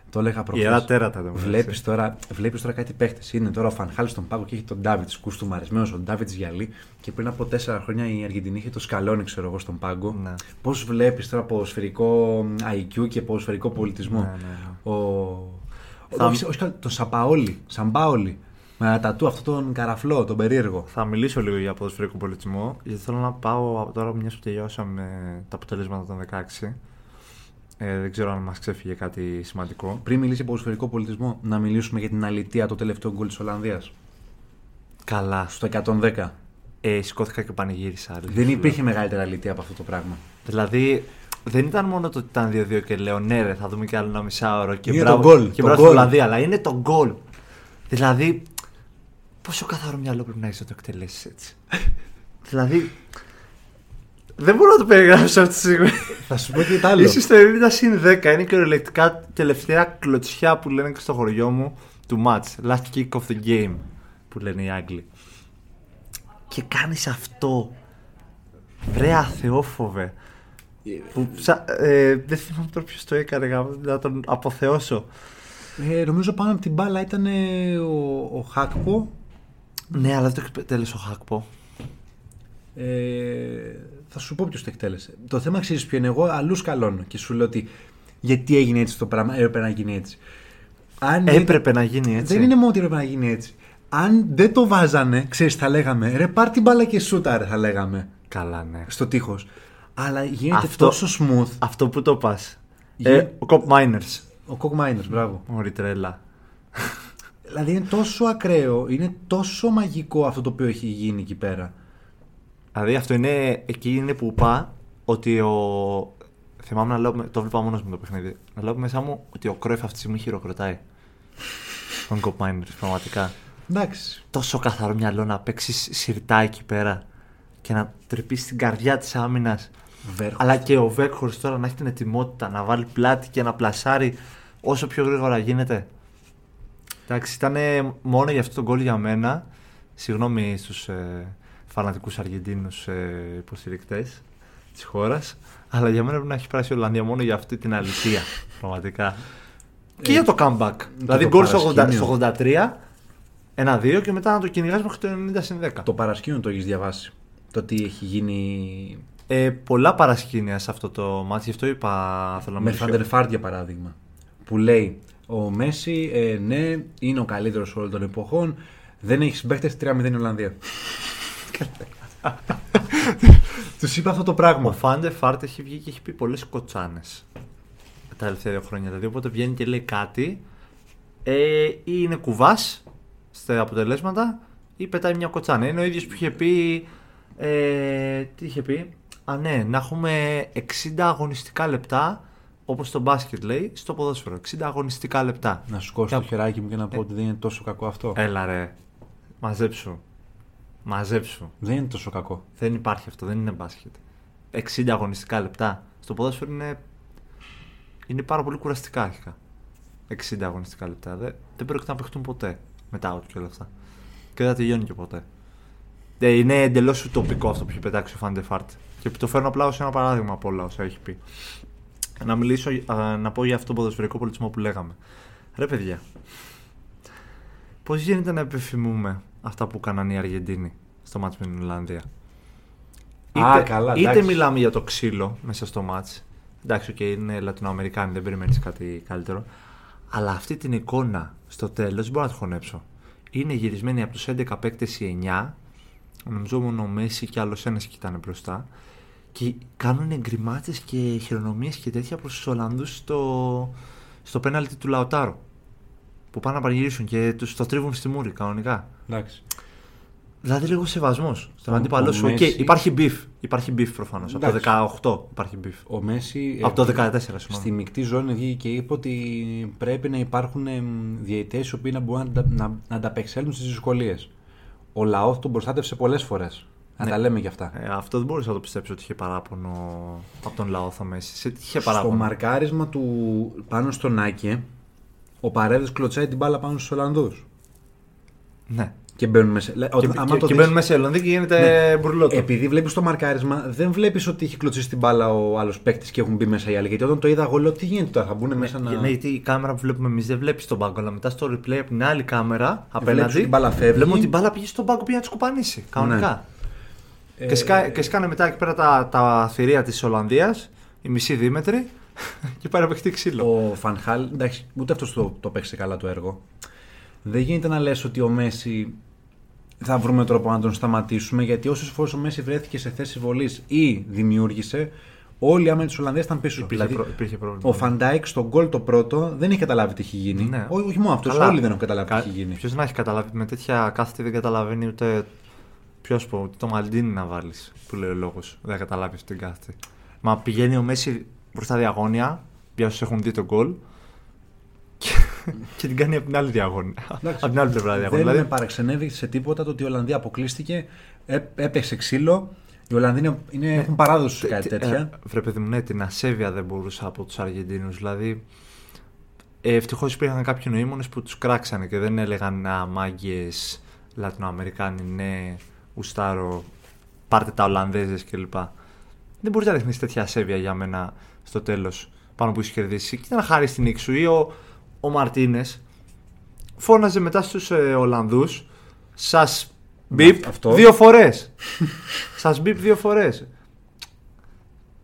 το έλεγα προχθές. Ιερά τέρατα το Βλέπεις τώρα, βλέπεις τώρα κάτι παίχτες. Είναι τώρα ο Φανχάλ στον πάγκο και έχει τον Ντάβιτς κουστούμαρισμένο, ο Ντάβιτς γυαλί. Και πριν από τέσσερα χρόνια η Αργεντινή είχε το σκαλόνι, ξέρω εγώ, στον πάγκο. Ναι. Πώς βλέπεις τώρα ποδοσφαιρικό IQ και ποδοσφαιρικό πολιτισμό; Ναι, ναι, ναι. Ο. Θα- Όχι, όχι, τον Σαπαόλι. Σαμπάολι. Με ένα τατού, αυτόν τον καραφλό, τον περίεργο. Θα μιλήσω λίγο για ποδοσφαιρικό πολιτισμό, γιατί θέλω να πάω από τώρα μιας που τελειώσαμε τα αποτελέσματα των 16. Ε, δεν ξέρω αν μας ξέφυγε κάτι σημαντικό. Πριν μιλήσει για ποδοσφαιρικό πολιτισμό, να μιλήσουμε για την αλητία το τελευταίο γκολ της Ολλανδίας. Καλά. Στο 110. Ε, σηκώθηκα και πανηγύρισα. αλήθεια Δεν σου υπήρχε μεγαλύτερη αλητία από αυτό το πράγμα. λέω. Δηλαδή, δεν ήταν μόνο το ότι ήταν 2-2 και λέω ναι, ρε, θα δούμε και άλλο ένα μισάωρο. Και Είναι μπράβο, το γκολ, Και το μπράβο γκολ. στην Ολλανδία, αλλά είναι το γκολ. Δηλαδή, πόσο καθαρό μυαλό πρέπει να έχεις να το εκτελέσεις έτσι. δηλαδή, δεν μπορώ να το περιγράψω αυτή τη στιγμή. Θα σου πω και τα άλλο. Είσαι στο 70 συν 10. Είναι κυριολεκτικά τελευταία κλωτσιά που λένε και στο χωριό μου του match. Last kick of the game. που λένε οι Άγγλοι. Και κάνεις αυτό. Βρε αθεόφοβε. Που, ψα- ε, δεν θυμάμαι τώρα ποιος το έκανε, γάμος, να τον αποθεώσω. Ε, νομίζω πάνω από την μπάλα ήταν ε, ο, ο Χάκπο. Ναι, αλλά δεν το εκτέλεσε ο Χάκπο. Ε, θα σου πω ποιος το εκτέλεσε. Το θέμα ξέρεις ποιο είναι. Εγώ αλλού σκαλώνω και σου λέω ότι γιατί έγινε έτσι το πράγμα, έπρεπε να γίνει έτσι. Αν Έπρεπε να γίνει έτσι. Δεν είναι μόνο ότι έπρεπε να γίνει έτσι. Αν δεν το βάζανε, ξέρεις, θα λέγαμε ρε, πάρ την μπάλα και σούτα, ρε, θα λέγαμε Καλά, ναι. στο τείχος. Αλλά γίνεται Αυτό- τόσο smooth. Αυτό που το πας. Γε- Ε, ο Κοπ Miners. Ο Κοκ Μάινερ, μπράβο. Μωρή τρέλα. Δηλαδή είναι τόσο ακραίο, είναι τόσο μαγικό αυτό το οποίο έχει γίνει εκεί πέρα. Δηλαδή αυτό είναι. Εκεί είναι που πά ότι ο. Θυμάμαι να λέω. Το βλέπα μόνος μου το παιχνίδι. Να λέω μέσα μου ότι ο Κρόεφ αυτή τη στιγμή χειροκροτάει. Τον Κοπ Miners, πραγματικά. Εντάξει. Τόσο καθαρό μυαλό να παίξει σιρτά εκεί πέρα και να τρυπήσει την καρδιά της άμυνας. Βέρχος. Αλλά και ο Βέκχορ τώρα να έχει την ετοιμότητα να βάλει πλάτη και να πλασάρει όσο πιο γρήγορα γίνεται. Εντάξει, ήταν μόνο για αυτό το γκολ για μένα. Συγγνώμη στους ε, φανατικούς Αργεντίνους ε, υποστηρικτές της χώρας. Αλλά για μένα πρέπει να έχει πράσει η Ολλανδία μόνο για αυτή την αλήθεια. πραγματικά. και για το comeback. δηλαδή το γκολ στο 80 παρασκήνιο. στο 83, ένα-δύο και μετά να το κυνηγάς μέχρι το 90 συν 10. Το παρασκήνιο το έχεις διαβάσει. Το τι έχει γίνει. Ε, πολλά παρασκήνια σε αυτό το μάτι, γι' αυτό είπα θέλω να Με μιλήσω. Φαντερφάρτ για παράδειγμα. Που λέει ο Μέση, ε, ναι, είναι ο καλύτερος όλων των εποχών. Δεν έχεις συμπαίχτε 3-0 η Ολλανδία. Τους είπα αυτό το Ο πράγμα. Φάντε Φάρτ έχει βγει και έχει πει πολλές κοτσάνες τα τελευταία δύο χρόνια. Δηλαδή, όποτε βγαίνει και λέει κάτι, ε, ή είναι κουβάς στα αποτελέσματα, ή πετάει μια κοτσάνα. Είναι ο ίδιος που είχε πει. Ε, τι είχε πει; Α, ναι, να έχουμε 60 αγωνιστικά λεπτά, όπως το μπάσκετ λέει, στο ποδόσφαιρο. 60 αγωνιστικά λεπτά. Να σου κόψω το χεράκι μου και να πω ότι δεν είναι τόσο κακό αυτό. Έλα ρε. Μαζέψου. Μαζέψου. Δεν είναι τόσο κακό. Δεν υπάρχει αυτό, δεν είναι μπάσκετ. 60 αγωνιστικά λεπτά. Στο ποδόσφαιρο είναι, είναι πάρα πολύ κουραστικά αρχικά. 60 αγωνιστικά λεπτά. Δεν, δεν πρόκειται να παιχτούν ποτέ μετά out και όλα αυτά. Και δεν θα τελειώνει και ποτέ. Ε, είναι εντελώς ουτοπικό αυτό που έχει πετάξει ο Φάντε Φάρτ. Και το φέρνω απλά ως ένα παράδειγμα από όλα όσα έχει πει. Να μιλήσω, α, να πω για αυτό το ποδοσφαιρικό πολιτισμό που λέγαμε. Ρε παιδιά, πώς γίνεται να επιφημούμε αυτά που έκαναν οι Αργεντίνοι στο μάτς με την Ολλανδία. Α, καλά, είτε εντάξει. μιλάμε για το ξύλο μέσα στο μάτς. Εντάξει, και είναι Λατινοαμερικάνοι, δεν περιμένεις κάτι καλύτερο. Αλλά αυτή την εικόνα στο τέλος δεν μπορώ να τη χωνέψω. Είναι γυρισμένη από τους 11 παίκτες οι 9. Νομίζω μόνο ο Μέση και άλλος ένας κοιτάνε μπροστά. Και κάνουν εγκριμάτσε και χειρονομίες και τέτοια προς τους Ολλανδούς στο, στο πέναλτι του Λαουτάρο. Που πάνε να πανηγυρίσουν και του το τρίβουν στη μούρη κανονικά. Εντάξει. Δηλαδή λίγο σεβασμός στον Ο- αντίπαλό ο σου. Οκ, Μέση- υπάρχει beef. Υπάρχει beef προφανώς. Από το Εντάξει. 18 υπάρχει beef. Ο Μέση. ε, Από το 14, συγγνώμη. Στη μεικτή ζώνη βγήκε και είπε ότι πρέπει να υπάρχουν διαιτητές οι οποίοι να μπορούν να, αντα- να, να ανταπεξέλθουν στις δυσκολίες. Αλλά ως τον προστάτευσε πολλές φορές. Να Ναι. τα λέμε γι' αυτά. Ε, αυτό δεν μπορούσα να το πιστέψω ότι είχε παράπονο από τον λαό θα Μέση. Σε τι είχε Στο παράπονο. μαρκάρισμα του πάνω στον Άκε, ο Παρέδε κλωτσάει την μπάλα πάνω στους Ολλανδούς. Ναι. Και μπαίνουν μέσα. Λέ- Και, όταν- και, άμα το και δεις- μπαίνουν μέσα οι Ολλανδοί και γίνεται Ναι. μπουρλότο. Επειδή βλέπεις το μαρκάρισμα, δεν βλέπεις ότι έχει κλωτσίσει την μπάλα ο άλλος παίκτης και έχουν μπει μέσα οι άλλοι. Γιατί όταν το είδα, εγώ λέω τι γίνεται τώρα, θα μπουν μέσα να. Ναι, γιατί η κάμερα που βλέπουμε εμείς δεν βλέπει τον πάγκο, αλλά μετά στο replay από την άλλη κάμερα Βλέπεις απέναντι. ότι η μπάλα φεύγει. Βλέπουμε ότι η μπάλα πήγε στον πάγκο πήγε να τη κουπανίσει. Κανονικά. Ε, Και, σκα, και σκάνε μετά εκεί πέρα τα, τα θηρία της Ολλανδίας, η μισή δίμετρη, και πάει να παιχτεί ξύλο. Ο Φαν Χάαλ, εντάξει, ούτε αυτός το, το 'παιξε καλά το έργο. Δεν γίνεται να λες ότι ο Μέση θα βρούμε τρόπο να τον σταματήσουμε γιατί όσες φορές ο Μέση βρέθηκε σε θέση βολής ή δημιούργησε, όλοι οι αμυνόμενοι της Ολλανδίας ήταν πίσω. Υπήρχε δηλαδή, προ- υπήρχε πρόβλημα. ο Φαν Ντάικ στο γκολ το πρώτο δεν έχει καταλάβει τι έχει γίνει. Ναι. Ό, όχι μόνο αυτός, Καλά. όλοι δεν έχουν καταλάβει τι έχει γίνει. Ποιος να έχει καταλάβει με τέτοια κάθετη δεν καταλαβαίνει ούτε. Ποιος πω, ούτε το Μαλντίνι να βάλεις που λέει ο λόγος. Δεν θα καταλάβεις αυτή την κάθετη. Μα πηγαίνει ο Μέση μπροστά διαγώνια, για όσους έχουν δει τον γκολ, και, και την κάνει από την άλλη διαγώνια. Εντάξει. από την άλλη πλευρά διαγώνια. Δεν Δηλαδή, με παραξενεύει σε τίποτα το ότι η Ολλανδία αποκλείστηκε, έ- έπεσε ξύλο. Οι Ολλανδοί είναι, είναι- έχουν παράδοση σε κάτι τέτοια. Ε, βρε παιδί μου, ναι, την ασέβεια δεν μπορούσα από τους Αργεντίνους. Δηλαδή, ε, ευτυχώς υπήρχαν κάποιοι νοήμονες που τους κράξανε και δεν έλεγαν Α, μάγκες, Λατινοαμερικάνοι, ναι, ουστάρο, πάρτε τα Ολλανδέζες κλπ. Δεν μπορεί να δείχνεις τέτοια ασέβεια για μένα στο τέλος πάνω που έχει κερδίσει. Και να χάρη στην νίκη σου. Ή ο, ο Μαρτίνες φώναζε μετά στους ε, Ολλανδούς, σας μπιπ αυτό. δύο φορές. σας μπιπ δύο φορές.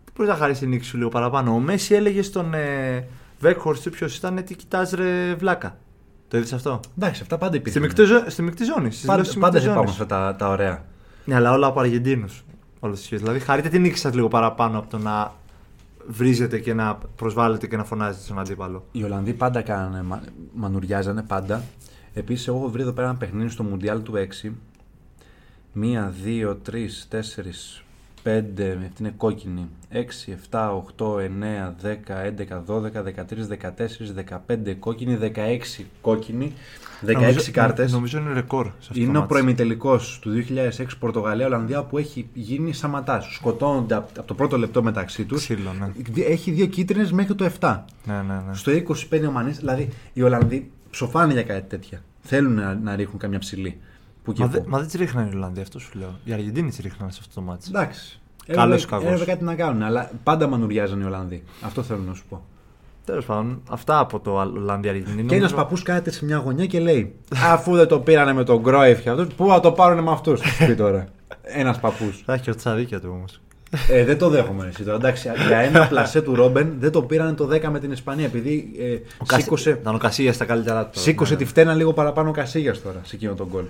Δεν μπορεί να χάρη στην νίκη σου λίγο παραπάνω. Ο Μέση έλεγε στον ε, Βέκχορστ ποιος ήταν, τι κοιτάς ρε βλάκα. Το είδες αυτό; Εντάξει, αυτά πάντα Στη υπήρχαν. μεικτή, ζω- στη μεικτή ζώνη. στις Πάντα, δηλώσεις της πάντα μεικτής υπάρχουν ζώνης. αυτά τα, τα ωραία. Ναι, αλλά όλα από Αργεντίνους. Όλες τις σχέσεις. Δηλαδή, χαρείτε την νίκη σα λίγο παραπάνω από το να βρίζετε και να προσβάλλετε και να φωνάζετε στον αντίπαλο. Οι Ολλανδοί πάντα κάνανε, μα, μανουριάζανε πάντα. Επίσης, εγώ έχω βρει εδώ πέρα ένα παιχνίδι στο Μουντιάλ του 6. Μία, δύο, τρεις, τέσσερις, πέντε, αυτή είναι κόκκινη. 6, 7, 8, 9, 10, 11, 12, 13, 14, 15 κόκκινη, 16 κόκκινη, 16 Νομίζω- κάρτες. Νομίζω είναι ρεκόρ. Σε αυτό Είναι το ο μάτς. προημιτελικός του 2006 Πορτογαλία-Ολλανδία που έχει γίνει σαματά. Σκοτώνονται από από το πρώτο λεπτό μεταξύ τους. Ξύλο, ναι. Έχει δύο κίτρινες μέχρι το 7. Ναι, ναι, ναι. Στο 25 ο Μανής, δηλαδή οι Ολλανδοί ψοφάνε για κάτι τέτοια. Θέλουν να, να ρίχνουν καμιά ψηλή. Που και Μα, που. δε, μα δεν τις ρίχνανε οι Ολλανδοί, αυτό σου λέω. Οι Αργεντίνοι τις ρίχνανε σε αυτό το μάτι. Εντάξει. Καλός Έπρεπε- ή κακός. Έπρεπε κάτι να κάνουν, αλλά πάντα μανουριάζαν οι Ολλανδοί. Αυτό θέλω να σου πω. Τέλος πάντων, αυτά από το Ολλανδία-Αργεντινή. Και ένας παππούς κάθεται σε μια γωνιά και λέει: Αφού δεν το πήρανε με τον Γκρόιφ και αυτούς, πού θα το πάρουν με αυτούς. πει τώρα. Ένας παππούς. Θα έχει και τα δίκια του όμως. Ε, δεν το δέχομαι εσύ τώρα. Εντάξει, για ένα πλασέ του Ρόμπεν δεν το πήρανε το 10 με την Ισπανία επειδή ε, σήκωσε, Ήταν ο Κασίγια στα καλύτερά του. σήκωσε Ναι, τη φτένα λίγο παραπάνω ο Κασίγια τώρα σε εκείνο τον γκολ.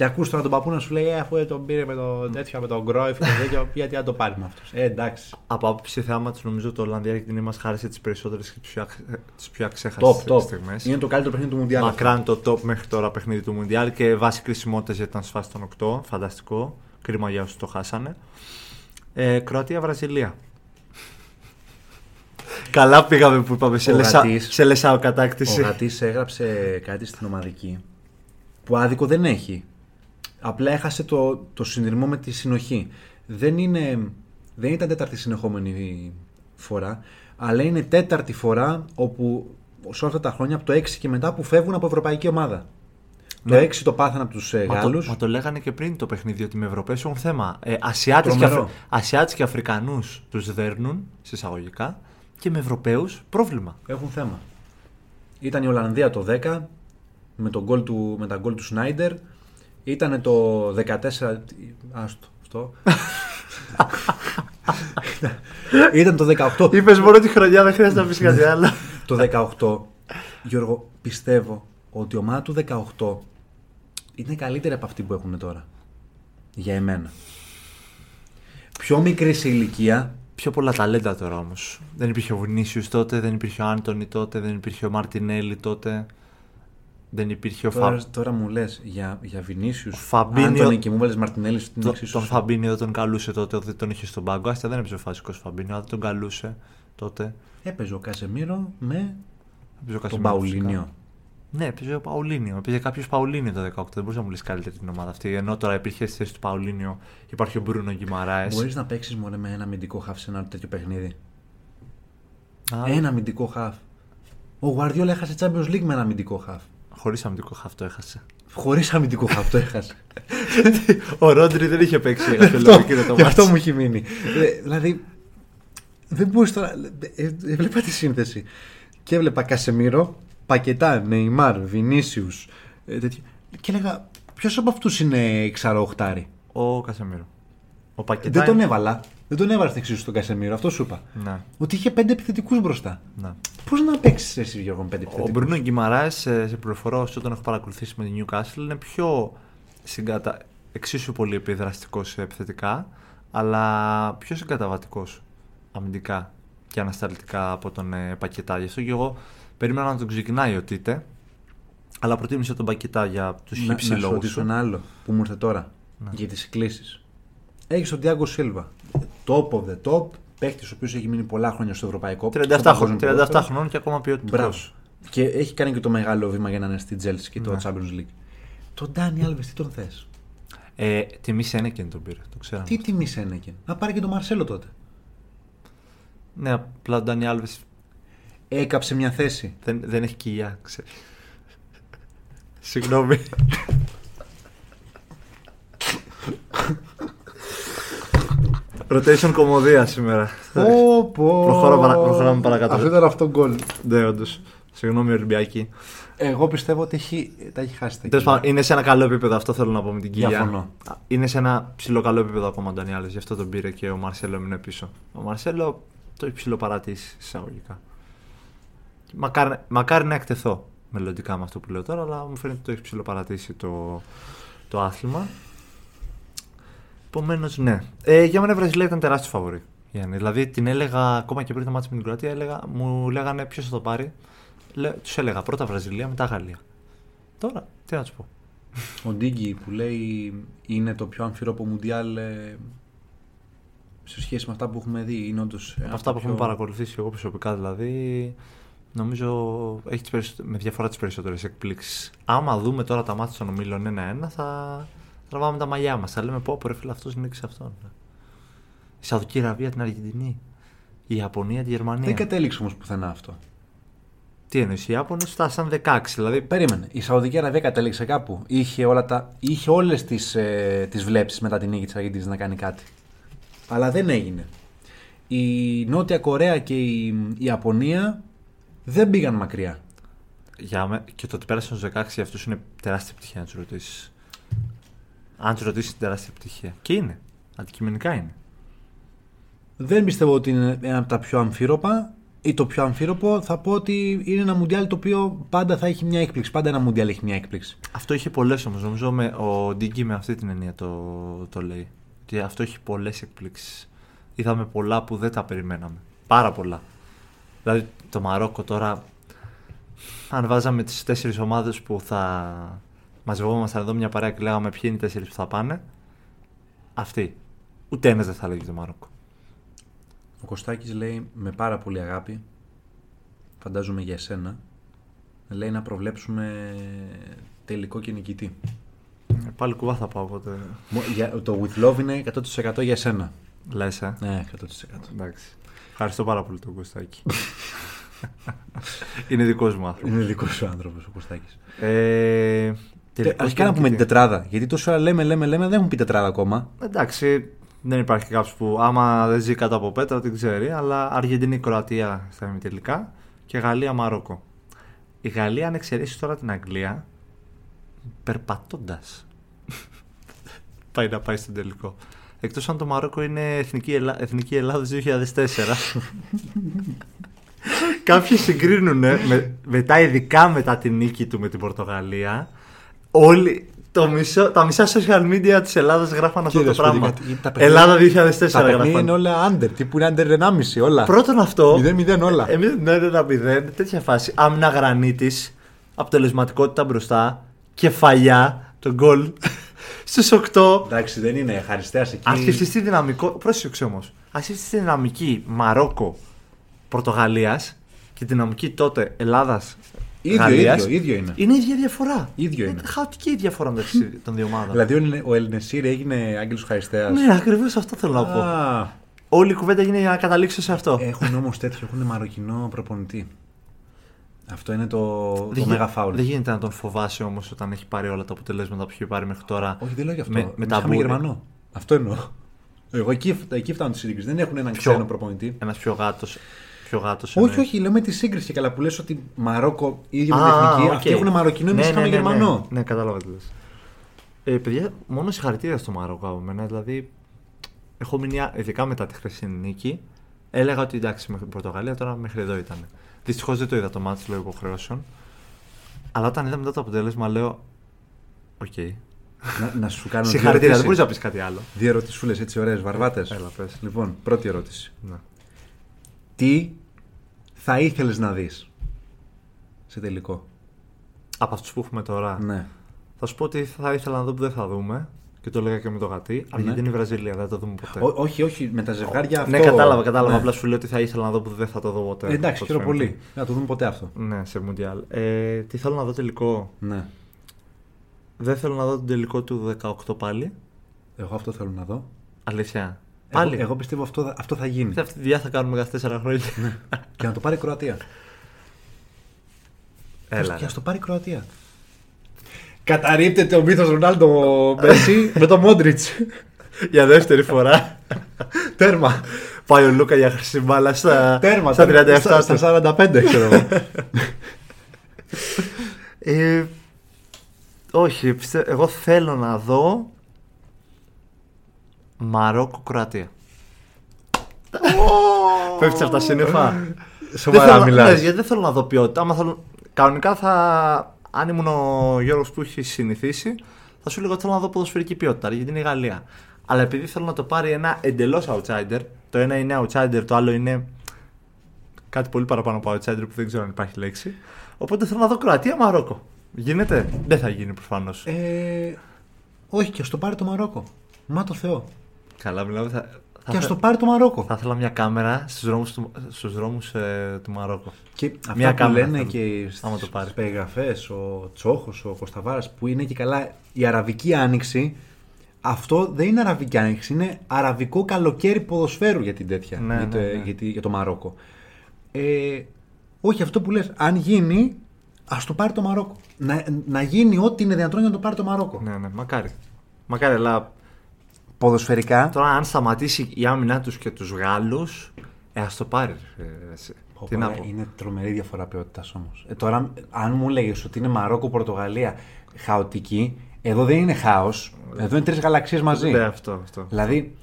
Και ακούς τώρα τον παππού να σου λέει: ε, Αφού δεν τον πήρε με το τέτοιο, με τον Γκρόιφ και τέτοιο, γιατί να το πάρει με αυτού. Ε, εντάξει. Από άποψη θεάματος, νομίζω το Ολλανδία-Αργεντινή μας χάρισε τις περισσότερες και τις πιο, τις πιο Top, αξέχαστες top. στιγμές. Είναι το καλύτερο παιχνίδι του Μουντιάλ. Μακράν το top μέχρι τώρα παιχνίδι του Μουντιάλ και βάση κρισιμότητας γιατί ήταν σφάσει των 8. Φανταστικό. Κρίμα για όσους το χάσανε. Ε, Κροατία-Βραζιλία. Καλά πήγαμε που είπαμε σε, Ο λεσα... Γατής- σε λεσάω Ο κατάκτηση. Γατή έγραψε κάτι στην ομαδική που άδικο δεν έχει. Απλά έχασε το, το συνδυασμό με τη συνοχή. Δεν, είναι, δεν ήταν τέταρτη συνεχόμενη φορά, αλλά είναι τέταρτη φορά όπου σε όλα αυτά τα χρόνια από το 6 και μετά που φεύγουν από ευρωπαϊκή ομάδα. Ναι. Το 6 το πάθανε από τους Μα το, Γάλλους. μα το λέγανε και πριν το παιχνίδι ότι με Ευρωπαίου έχουν θέμα. Ε, Ασιάτες, και Τρομερό. Αφρι... Ασιάτες και Αφρικανούς τους δέρνουν συσσαγωγικά και με Ευρωπαίους πρόβλημα. Έχουν θέμα. Ήταν η Ολλανδία το 10 με, τον γκολ του, με τα γκολ του Σνάιντερ. Ήταν το 14. Άστο αυτό. Ήταν το 18. Είπες μόνο τη χρονιά, δεν χρειάζεται να πεις κάτι άλλο. το 18. Γιώργο, πιστεύω ότι η ομάδα του 18 είναι καλύτερη από αυτή που έχουν τώρα. Για εμένα. Πιο μικρή σε ηλικία. Πιο πολλά ταλέντα τώρα όμως. Δεν υπήρχε ο Βινίσιους τότε, δεν υπήρχε ο Άντωνη τότε, δεν υπήρχε ο Μαρτινέλη τότε. Δεν υπήρχε ο Τώρα, Φα... τώρα μου λες για, για Βινίσιους. Ο Φαμπίνιο- Άντωνη και μου βάλει Μαρτινέλης στην Το, εξίσου. τον Φαμπίνιο δεν τον καλούσε τότε, δεν τον είχε στον πάγκο. Άστα δεν έπαιζε ο φασικός Φαμπίνιο, αλλά δεν τον καλούσε τότε. Έπαιζε ο Κασεμίρο με Έπαιζε ο τον Κασιμίρο, Παουλίνιο. φυσικά. Ναι, έπαιζε ο Παουλίνιο. Έπαιζε κάποιος Παουλίνιο το 18. Δεν μπορούσε να μου λύσει καλύτερη την ομάδα αυτή. Ενώ τώρα υπήρχε στη θέση του Παουλίνιο, υπάρχει ο Μπρούνο Γκυμαράες. Μπορείς να παίξεις μόνο με ένα αμυντικό χαφ σε ένα τέτοιο παιχνίδι; Ένα αμυντικό χαφ. Ο Γουαρδιόλα έχασε Champions League με ένα αμυντικό χαφ. Χωρίς αμυντικό χαυτό έχασε. Χωρίς αμυντικό χαφ το έχασε. ο Ρόντρι δεν είχε παίξει Γι' αυτό, αυτό, το γι' αυτό μάτς. μου έχει μείνει. Ε, δηλαδή, δεν μπορείς τώρα. ε, ε, Έβλεπα τη σύνθεση. Και έβλεπα Κασεμίρο, Πακετά, Νεϊμάρ, Βινίσιους. Και έλεγα, ποιος από αυτούς είναι ξαροχτάρι. Ο Κασεμίρο. Ο Πακετά. Δεν τον έβαλα. Δεν τον έβαλα στην εξίσου στον Κασεμίρο, αυτό σου είπα. Ναι, Ότι είχε πέντε επιθετικούς μπροστά. ναι. Πώς να παίξεις εσύ, Γιώργο, με πέντε Ο επιθετικούς; Μπρούνο Γκυμαράε, σε σε πληροφορώ όσο τον έχω παρακολουθήσει με την Newcastle, είναι πιο συγκατα... εξίσου πολύ επιδραστικός επιθετικά, αλλά πιο συγκαταβατικός αμυντικά και ανασταλτικά από τον ε, Πακετά. Γι' αυτό και εγώ περίμενα να τον ξεκινάει ο Τίτε, αλλά προτίμησα τον Πακετά για τους να, να χύψη σου λόγους ρωτήσω ένα άλλο που μου ήρθε τώρα Ναι. για τις κλήσει. Έχει τον Τιάγκο Σίλβα. Top of the top. Παίχτης ο οποίος έχει μείνει πολλά χρόνια στο ευρωπαϊκό. 37, στο παγκόσμιο χρονών, 37 ποδόσφαιρο. χρονών και ακόμα ποιοτικό. Μπράβο. Και έχει κάνει και το μεγάλο βήμα για να είναι στη Chelsea και το Ναι. Champions League. Τον Ντάνι Άλβες, τι τον θες; Ε, τιμή Σένεκεν τον πήρε, το ξέρω. Τι τιμή ένεκε. Να πάρει και τον Μαρσέλο τότε. Ναι, απλά ο Ντάνι Άλβες Έκαψε μια θέση. δεν, δεν έχει κοιλιά, ξέρεις. Συγγνώμη. Rotation κομμωδία σήμερα. Πω, πω. Προχωράμε παρα- προχωράμε παρακάτω. Αυτό ήταν αυτό γκολ. Ναι, όντως. Συγγνώμη, Ολυμπιακή. Εγώ πιστεύω ότι έχει, τα έχει χάσει τα Τέλος κιλά. πάντων, είναι σε ένα καλό επίπεδο, αυτό θέλω να πω με την Κίλια. Διαφωνώ. Είναι σε ένα ψηλό καλό επίπεδο ακόμα ο Ντανιάλο, γι' αυτό τον πήρε και ο Μαρσέλο έμεινε πίσω. Ο Μαρσέλο το έχει ψηλό παρατήσει εισαγωγικά. Μακάρι, μακάρι να εκτεθώ μελλοντικά με αυτό που λέω τώρα, αλλά μου φαίνεται ότι το έχει ψηλό παρατήσει το, το άθλημα. Επομένως, ναι. Ε, για μένα η Βραζιλία ήταν τεράστιος φαβορή. Γιάννη. Δηλαδή την έλεγα ακόμα και πριν το μάτι με την Κροατία, έλεγα, μου λέγανε ποιος θα το πάρει. Τους έλεγα πρώτα Βραζιλία, μετά Γαλλία. Τώρα, τι να τους πω. Ο Ντίγκη που λέει είναι το πιο αμφιρόπο μουντιάλ ε, σε σχέση με αυτά που έχουμε δει. Είναι όντως, ε, Από αυτά που πιο- έχουμε παρακολουθήσει εγώ προσωπικά δηλαδή, νομίζω έχει τις περισσότε- με διαφορά τις περισσότερες εκπλήξεις. Άμα δούμε τώρα τα μάτια των ομίλων 1-1, θα τραβάμε τα μαλλιά μας. Θα λέμε πω, πω ρε φίλε, αυτός νίκησε αυτόν. Η Σαουδική Αραβία την Αργεντινή. Η Ιαπωνία τη Γερμανία. Δεν κατέληξε όμως πουθενά αυτό. Τι εννοείς, οι Ιάπωνες φτάσαν 16. Δηλαδή, Περίμενε. Η Σαουδική Αραβία κατέληξε κάπου. Είχε, όλα τα... είχε όλες τις, ε, τις βλέψεις μετά την νίκη της Αργεντινής να κάνει κάτι. Αλλά δεν έγινε. Η Νότια Κορέα και η, η Ιαπωνία δεν πήγαν μακριά. για με... και το ότι πέρασαν στους 16 για αυτούς είναι τεράστια επιτυχία, αν τους ρωτήσεις. Αν του ρωτήσεις, είναι τεράστια επιτυχία. Και είναι. Αντικειμενικά είναι. Δεν πιστεύω ότι είναι ένα από τα πιο αμφίροπα ή το πιο αμφίροπο. Θα πω ότι είναι ένα μουντιάλ το οποίο πάντα θα έχει μια έκπληξη. Πάντα ένα μουντιάλ έχει μια έκπληξη. Αυτό είχε πολλές όμως. Νομίζω με, ο Ντίγκη με αυτή την έννοια το, το λέει. Ότι αυτό έχει πολλές εκπλήξεις. Είδαμε πολλά που δεν τα περιμέναμε. Πάρα πολλά. Δηλαδή το Μαρόκο τώρα. Αν βάζαμε τις τέσσερις ομάδες που θα μαζευόμασταν εδώ μια παρέα και λέγαμε ποιοι είναι οι τέσσερις που θα πάνε. Αυτοί. Ούτε ένας δεν θα λέγει το Μαρόκο. Ο Κωστάκης λέει με πάρα πολύ αγάπη, φαντάζομαι για εσένα, λέει να προβλέψουμε τελικό και νικητή. Ε, Πάλι κουβά θα πάω οπότε. Μο- για- Το with love είναι 100% για εσένα. Λες, ε; Ναι, 100%. Εντάξει. Ευχαριστώ πάρα πολύ τον Κωστάκη. είναι δικός μου άνθρωπος. Είναι δικός σου άνθρωπος ο Κωστάκης. Ε, Τε- τελικός Αρχικά να πούμε την νικητή. τετράδα. Γιατί τόσο ώρα λέμε, λέμε, λέμε, δεν έχουν πει τετράδα ακόμα. Εντάξει, δεν υπάρχει κάποιος που άμα δεν ζει κάτω από πέτρα δεν ξέρει, αλλά Αργεντινή, Κροατία στα ημιτελικά και Γαλλία, Μαρόκο. Η Γαλλία, αν εξαιρέσεις τώρα την Αγγλία, περπατώντας. πάει να πάει στον τελικό. Εκτός αν το Μαρόκο είναι Εθνική, Ελλά... Εθνική Ελλάδος 2004. Κάποιοι συγκρίνουν με, μετά, ειδικά μετά την νίκη του με την Πορτογαλία. Όλοι, το μισό, τα μισά social media της Ελλάδας γράφαν αυτό Κύριε το πράγμα. Σπουδικά, γιατί τα παιχνίδια- Ελλάδα 2004 Τα παιχνίδια γράφαν. είναι όλα under. Τύπου είναι under 1,5 όλα. Πρώτον αυτό. 0-0 όλα. Εμεί ναι, δεν τα μηδέν, τέτοια φάση. Άμυνα γρανίτης, αποτελεσματικότητα μπροστά, κεφαλιά, τον γκολ. Στους 8. Εντάξει, δεν είναι ευχαριστέας εκεί. Αν σκεφτεί τη δυναμικό. Πρόσεξε όμως. Αν σκεφτεί τη δυναμική Μαρόκο Πορτογαλίας και τη δυναμική τότε Ελλάδας. Ίδιο, ίδιο, ίδιο είναι. Είναι η ίδια διαφορά. Ίδιο είναι. χαοτική η διαφορά μεταξύ των δύο ομάδων. Δηλαδή ο Ελ- ο Εν Νεσίρι έγινε Άγγελος Χαριστέας. ναι, ακριβώς αυτό θέλω να πω. Α, Όλη η κουβέντα έγινε για να καταλήξω σε αυτό. Έχουν όμως τέτοιο, έχουν μαροκινό προπονητή. Αυτό είναι το, το Δεν γι- μέγα φάουλ. Δεν γίνεται να τον φοβάσει όμως όταν έχει πάρει όλα τα αποτελέσματα που έχει πάρει μέχρι τώρα. Όχι, δεν λέω γι' αυτό. Με, Με, με τα τα μπούνια. Γερμανό. Αυτό εννοώ. Εγώ εκεί, εκεί φτάνω τη σύγκριση. Δεν έχουν έναν Ποιο; ξένο προπονητή. Ένας πιο γάτος. Πιο γάτος Όχι, εννοείς. όχι, λέω με τη σύγκριση και καλά που λες ότι Μαρόκο ίδιο με Α, την εθνική. οκ. Αυτοί έχουν μαροκινό, εμείς Ναι, είχαμε ναι, ναι, Γερμανό. Ναι, ναι, κατάλαβα τι λες. Ε, παιδιά, μόνο συγχαρητήρια στο Μαρόκο από μένα. Δηλαδή, έχω μείνει, α- ειδικά μετά τη χρυσή νίκη, έλεγα ότι εντάξει, μέχρι την Πορτογαλία τώρα μέχρι εδώ ήταν. Δυστυχώς δεν το είδα το ματς λόγω υποχρεώσεων. Αλλά όταν είδα μετά το αποτέλεσμα, λέω. Οκ. να, να σου κάνω δύο Συγχαρητήρια, δεν ερωτήσεις. μπορείς να πεις κάτι άλλο. Δύο ερωτησούλες έτσι ωραίες, βαρβάτες. Έλα, πες. Λοιπόν, πρώτη ερώτηση. Ναι. Τι θα ήθελες να δεις σε τελικό. Από αυτούς που έχουμε τώρα, Ναι. θα σου πω ότι θα ήθελα να δω που δεν θα δούμε. Και το έλεγα και με το γατί. Αργεντινή Βραζιλία, δεν θα το δούμε ποτέ. Ό, όχι, όχι, με τα ζευγάρια αυτό. Ναι, κατάλαβα, κατάλαβα. Ναι. Απλά σου λέω ότι θα ήθελα να δω που δεν θα το δω ποτέ. Ε, εντάξει, Πώς χαίρομαι φαίνεται. πολύ. Να το δούμε ποτέ αυτό. Ναι, σε Μουντιάλ. Ε, τι θέλω να δω τελικό. Ναι. Δεν θέλω να δω τον τελικό του 18 πάλι. Εγώ αυτό θέλω να δω. Αλήθεια. Εγώ, Πάλι. εγώ πιστεύω αυτό, θα- αυτό θα γίνει. Αυτή τη δουλειά θα κάνουμε κάθε 4 χρόνια. και να το πάρει η Κροατία. Έλα. Και να το πάρει η Κροατία. Καταρρύπτεται ο μύθος Ρονάλντο Μέση με το Μόντριτς. Για δεύτερη φορά. Τέρμα. Πάει ο Λούκα για χρυσή μπάλα στα, Τέρμα. στα 37 στα, του. στα 45, ξέρω εγώ. Ε, όχι, πιστε- εγώ θέλω να δω Μαρόκο-Κροατία. Πέφτει από τα σύννεφα. Δεν Σοβαρά θέλω- ναι, μιλάς. γιατί δεν θέλω να δω ποιότητα. Άμα θέλω... Κανονικά θα. Αν ήμουν ο Γιώργος που έχει συνηθίσει, θα σου λέγω ότι θέλω να δω ποδοσφαιρική ποιότητα, γιατί είναι η Γαλλία. Αλλά επειδή θέλω να το πάρει ένα εντελώς outsider, το ένα είναι outsider, το άλλο είναι κάτι πολύ παραπάνω από outsider που δεν ξέρω αν υπάρχει λέξη. Οπότε θέλω να δω Κροατία-Μαρόκο. Γίνεται; Δεν θα γίνει προφανώς. Ε, όχι, και ας το πάρει το Μαρόκο. Μα το Θεό. Καλά, μιλάμε. Θα, θα, Και ας θε- το πάρει το Μαρόκο. θα ήθελα μια κάμερα στους δρόμους του, στους δρόμους, ε, του Μαρόκο. Και αυτά Μια που κάμερα λένε θέλω, και άμα το στις πάρει. περιγραφές, ο Τσόχος, ο Κωνσταβάρας που είναι και καλά η Αραβική Άνοιξη, αυτό δεν είναι Αραβική Άνοιξη, είναι Αραβικό καλοκαίρι ποδοσφαίρου για την τέτοια, Ναι, για, το, ναι, ναι. για τη- για το Μαρόκο. Ε, όχι αυτό που λες, αν γίνει, ας το πάρει το Μαρόκο. Να, να γίνει ό,τι είναι δυνατόν για να το πάρει το Μαρόκο. Ναι, ναι, μακάρι. Μακάρι, αλλά Ποδοσφαιρικά, Τώρα, αν σταματήσει η άμυνά τους και τους Γάλλους, ε, ας το πάρει. Ε, εσύ. Πω, Τι πω, να ρε, πω. Είναι τρομερή διαφορά ποιότητας όμως. Ε, τώρα, αν μου έλεγε ότι είναι Μαρόκο-Πορτογαλία χαοτική, εδώ δεν είναι χάος. Εδώ είναι τρεις γαλαξίες μαζί. Ναι, αυτό. αυτό. Δηλαδή,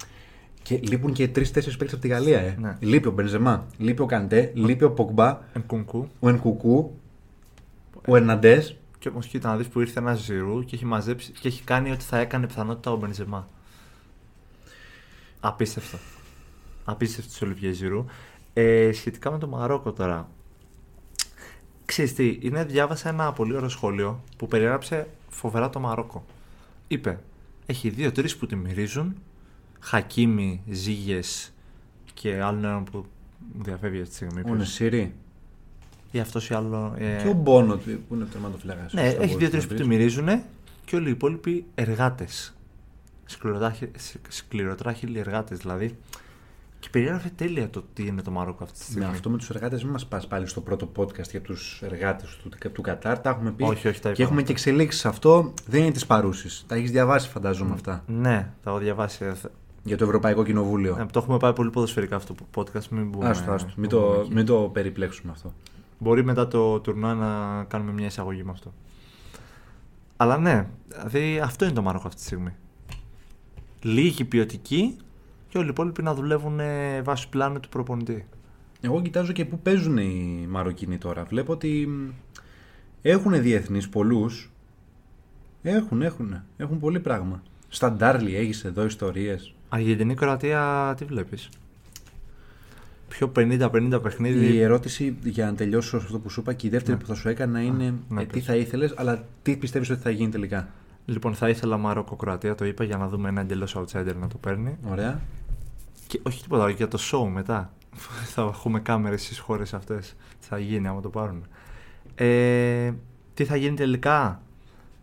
και λείπουν και τρει-τέσσερι παίκτες από τη Γαλλία. Ε. Ναι. Λείπει ο Μπενζεμά, λείπει ο Καντέ, λείπει ο Πογμπά, Ενκουνκού. ο Ενκουκού, ο Ερναντές. Και όμως κοίτα να δεις που ήρθε ένας Ζηρού και έχει μαζέψει και έχει κάνει ό,τι θα έκανε πιθανότητα ο Μπενζεμά. Απίστευτο. Απίστευτος τη Ολυβιέ Ζηρού. Ε, σχετικά με το Μαρόκο τώρα. Ξέρεις τι, είναι, διάβασα ένα πολύ ωραίο σχόλιο που περιέγραψε φοβερά το Μαρόκο. Είπε, έχει δύο-τρει που τη μυρίζουν, Χακίμι, Ζήγες και άλλον έναν που μου διαφεύγει αυτή τη στιγμή. Ο ποιος. Νεσίρι. Ή αυτός ή άλλο. ε, Και ο Μπόνο του, που είναι τερματοφυλάκα. ναι, έχει δύο-τρει που τη μυρίζουν και όλοι οι υπόλοιποι εργάτες. Σκληροτράχυλοι εργάτες δηλαδή. Και περιγράφει τέλεια το τι είναι το Μαρόκο αυτή τη Με στιγμή. αυτό με τους εργάτες, μην μας πας πάλι στο πρώτο podcast για τους εργάτες του, του Κατάρ. Τα έχουμε πει. Όχι, όχι, τα και είπαμε έχουμε αυτά. και εξελίξεις σε αυτό. Δεν είναι της παρούσης. Τα έχεις διαβάσει, φαντάζομαι αυτά. Ναι, τα έχω διαβάσει. Ε, θε- Για το Ευρωπαϊκό Κοινοβούλιο. ε, το έχουμε πάει πολύ ποδοσφαιρικά αυτό το podcast. Μην μπούμε, Άστο, άστο. Μην, μπούμε το, εκεί. μην το περιπλέξουμε αυτό. Μπορεί μετά το τουρνουά να κάνουμε μια εισαγωγή με αυτό. Αλλά ναι, δηλαδή αυτό είναι το Μαρόκο αυτή τη στιγμή. Λίγοι ποιοτικοί και όλοι οι υπόλοιποι να δουλεύουν ε, βάσει πλάνου του προπονητή. Εγώ κοιτάζω και πού παίζουν οι Μαροκινοί τώρα. Βλέπω ότι έχουν διεθνείς πολλούς. Έχουν, έχουν. Έχουν πολύ πράγμα. Στα Ντάρλι έχεις εδώ ιστορίες. Αργεντινή Κροατία, τι βλέπεις; Πιο 50-50 παιχνίδι. Η ερώτηση για να τελειώσω αυτό που σου είπα και η δεύτερη Ναι. που θα σου έκανα είναι ναι, ε, τι πες. θα ήθελες, αλλά τι πιστεύεις ότι θα γίνει τελικά; Λοιπόν, θα ήθελα Μαρόκο-Κροατία, το είπα για να δούμε ένα εντελώς outsider να το παίρνει. Ωραία. Και όχι τίποτα άλλο, για το show μετά. θα έχουμε κάμερες στις χώρες αυτές. Τι θα γίνει άμα το πάρουν. Ε, τι θα γίνει τελικά;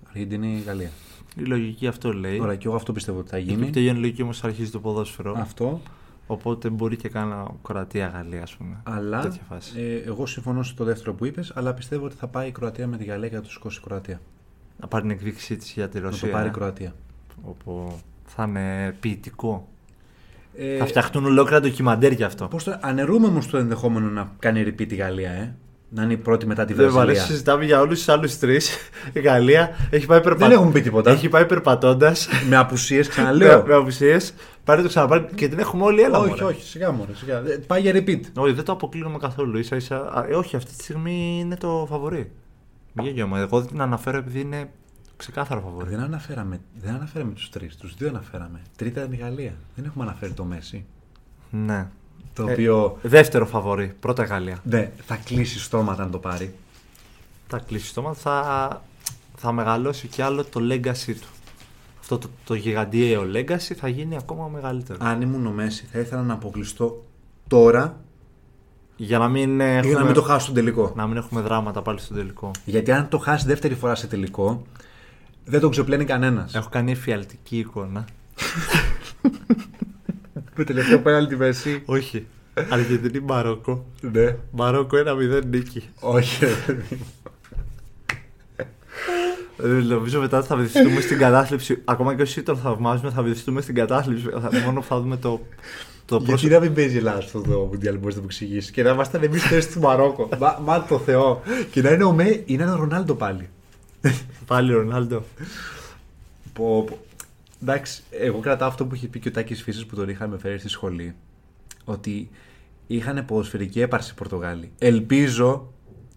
Αργεντινή Γαλλία. Η λογική αυτό λέει. Ωραία, και εγώ αυτό πιστεύω ότι θα Εκεί γίνει. που τελειώνει η λογική όμως αρχίζει το ποδόσφαιρο. Αυτό. Οπότε μπορεί και κάνα Κροατία-Γαλλία, ας πούμε. Αλλά Τέτοια φάση. ε, εγώ συμφωνώ στο δεύτερο που είπες, αλλά πιστεύω ότι θα πάει η Κροατία με τη Γαλλία και θα τους σηκώσει η Κροατία. Να πάρει την εκδίκησή της για τη Να Ρωσία. το πάρει η ε, Κροατία. Όπου θα είναι ποιητικό. Ε, Θα φτιαχτούν ολόκληρα ντοκιμαντέρ γι' αυτό. Πώς το αναιρούμε όμως το ενδεχόμενο να κάνει repeat η Γαλλία, ε; Να είναι η πρώτη μετά τη Δεν μου αρέσει, Βραζιλία. συζητάμε για όλους τους άλλους τρεις. Η Γαλλία έχει πάει περπατώντα. Δεν έχουν πει τίποτα. Έχει πάει περπατώντας. με απουσίες, ξαναλέω. με απουσίες. Πάρε το ξαναπάρει και την έχουμε όλοι έλα. όχι, μωρέ. όχι, σιγά μόνο. Σιγά. Ε, Πάει για repeat. Όχι, δεν το αποκλείουμε καθόλου. Ίσα, ίσα... Α, ε, όχι, αυτή τη στιγμή είναι το φαβορή. Μην γελιόμαι. Εγώ δεν την αναφέρω επειδή είναι ξεκάθαρο φαβορή. Δεν αναφέραμε, δεν αναφέραμε τους τρεις. Τους δύο αναφέραμε. Τρίτα είναι η Γαλλία. Δεν έχουμε αναφέρει το Μέση. Ναι. Το Ε, οποίο Δεύτερο φαβορή. Πρώτα Γαλλία. ναι, θα κλείσει στόματα αν το πάρει. Θα κλείσει το μάτι, θα, θα μεγαλώσει κι άλλο το legacy του. Αυτό το, το γιγαντιαίο legacy θα γίνει ακόμα μεγαλύτερο. Αν ήμουν ο Μέση, θα ήθελα να αποκλειστώ τώρα Για να μην, έχουμε, για να μην το χάσω στον τελικό. να μην έχουμε δράματα πάλι στο τελικό. Γιατί αν το χάσει δεύτερη φορά σε τελικό, δεν τον ξεπλένει κανένας. Έχω κάνει εφιαλτική εικόνα. Το τελευταίο πέναλτι Μέση. Όχι. Αργεντινή Μαρόκο. Ναι. Μαρόκο 1-0 νίκη. Όχι. ρε παιδί μου. Ε, Νομίζω μετά θα βυθιστούμε στην κατάθλιψη. Ακόμα και όσοι τον θαυμάζουμε, θα βυθιστούμε στην κατάθλιψη. Θα- Μόνο που θα δούμε το, το Γιατί πρόσωπο. να μην παίζει η Ελλάδα στο το Μουντιάλ, μπορείς να μου εξηγήσεις. Και να ήμασταν εμείς θέση του Μαρόκο. μα, μα το Θεό. Και να είναι ο Με, είναι ένα Ρονάλντο πάλι. Πάλι ο Ρονάλντο. Πω, πω. Εντάξει, εγώ κρατάω αυτό που είχε πει και ο Τάκης Φύσης που τον είχαμε φέρει στη σχολή. Ότι είχαν ποδοσφαιρική έπαρση οι Πορτογάλοι. Ελπίζω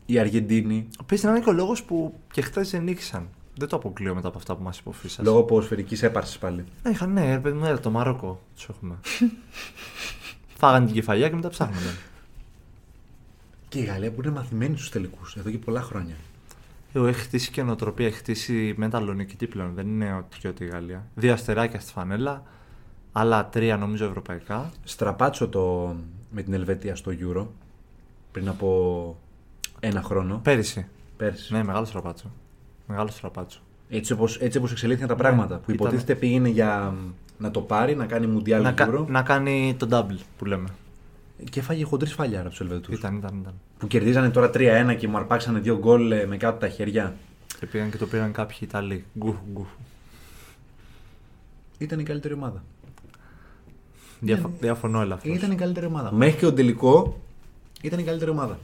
οι Αργεντίνοι, Παίζει να είναι και ο λόγος που και χθες δεν νίκησαν. Δεν το αποκλείω μετά από αυτά που μας είπε ο Φίσας. λόγω ποδοσφαιρικής έπαρσης πάλι. Ναι, είχαν, ναι, ρε παιδί μου, έλα, το Μαρόκο τους έχουμε. Φάγανε την κεφαλιά και μετά ψάχνονταν. Και η Γαλλία που είναι μαθημένη στους τελικούς εδώ και πολλά χρόνια. Εγώ έχει χτίσει και νοοτροπία, έχει χτίσει μεταλλονικητή πλέον. Δεν είναι ότι και ότι η Γαλλία. Δύο αστεράκια στη φανέλα, άλλα τρία νομίζω ευρωπαϊκά. Στραπάτσο το με την Ελβετία στο Euro πριν από ένα χρόνο. Πέρυσι. Πέρσι. Ναι, μεγάλο στραπάτσο. Μεγάλο στραπάτσο. Έτσι όπως, έτσι όπως εξελίχθηκαν τα πράγματα. Ναι, που ήταν- υποτίθεται πήγαινε για να το πάρει, να κάνει Μουντιάλ Να, κα- Euro. να κάνει το double που λέμε. Και φάγε χοντρής σφαλιά από τους Ελβετούς. Ήταν, ήταν, ήταν. Που κερδίζανε τώρα 3-1 και μου αρπάξανε δύο γκολ ε, με κάτω τα χέρια. Και πήγαν και το πήραν κάποιοι Ιταλοί. Γκου, γκου. Ήταν η καλύτερη ομάδα. Διαφο- Διαφωνώ ελαφρώς. Ήταν η καλύτερη ομάδα. Μέχρι και τον τελικό ήταν η καλύτερη ομάδα.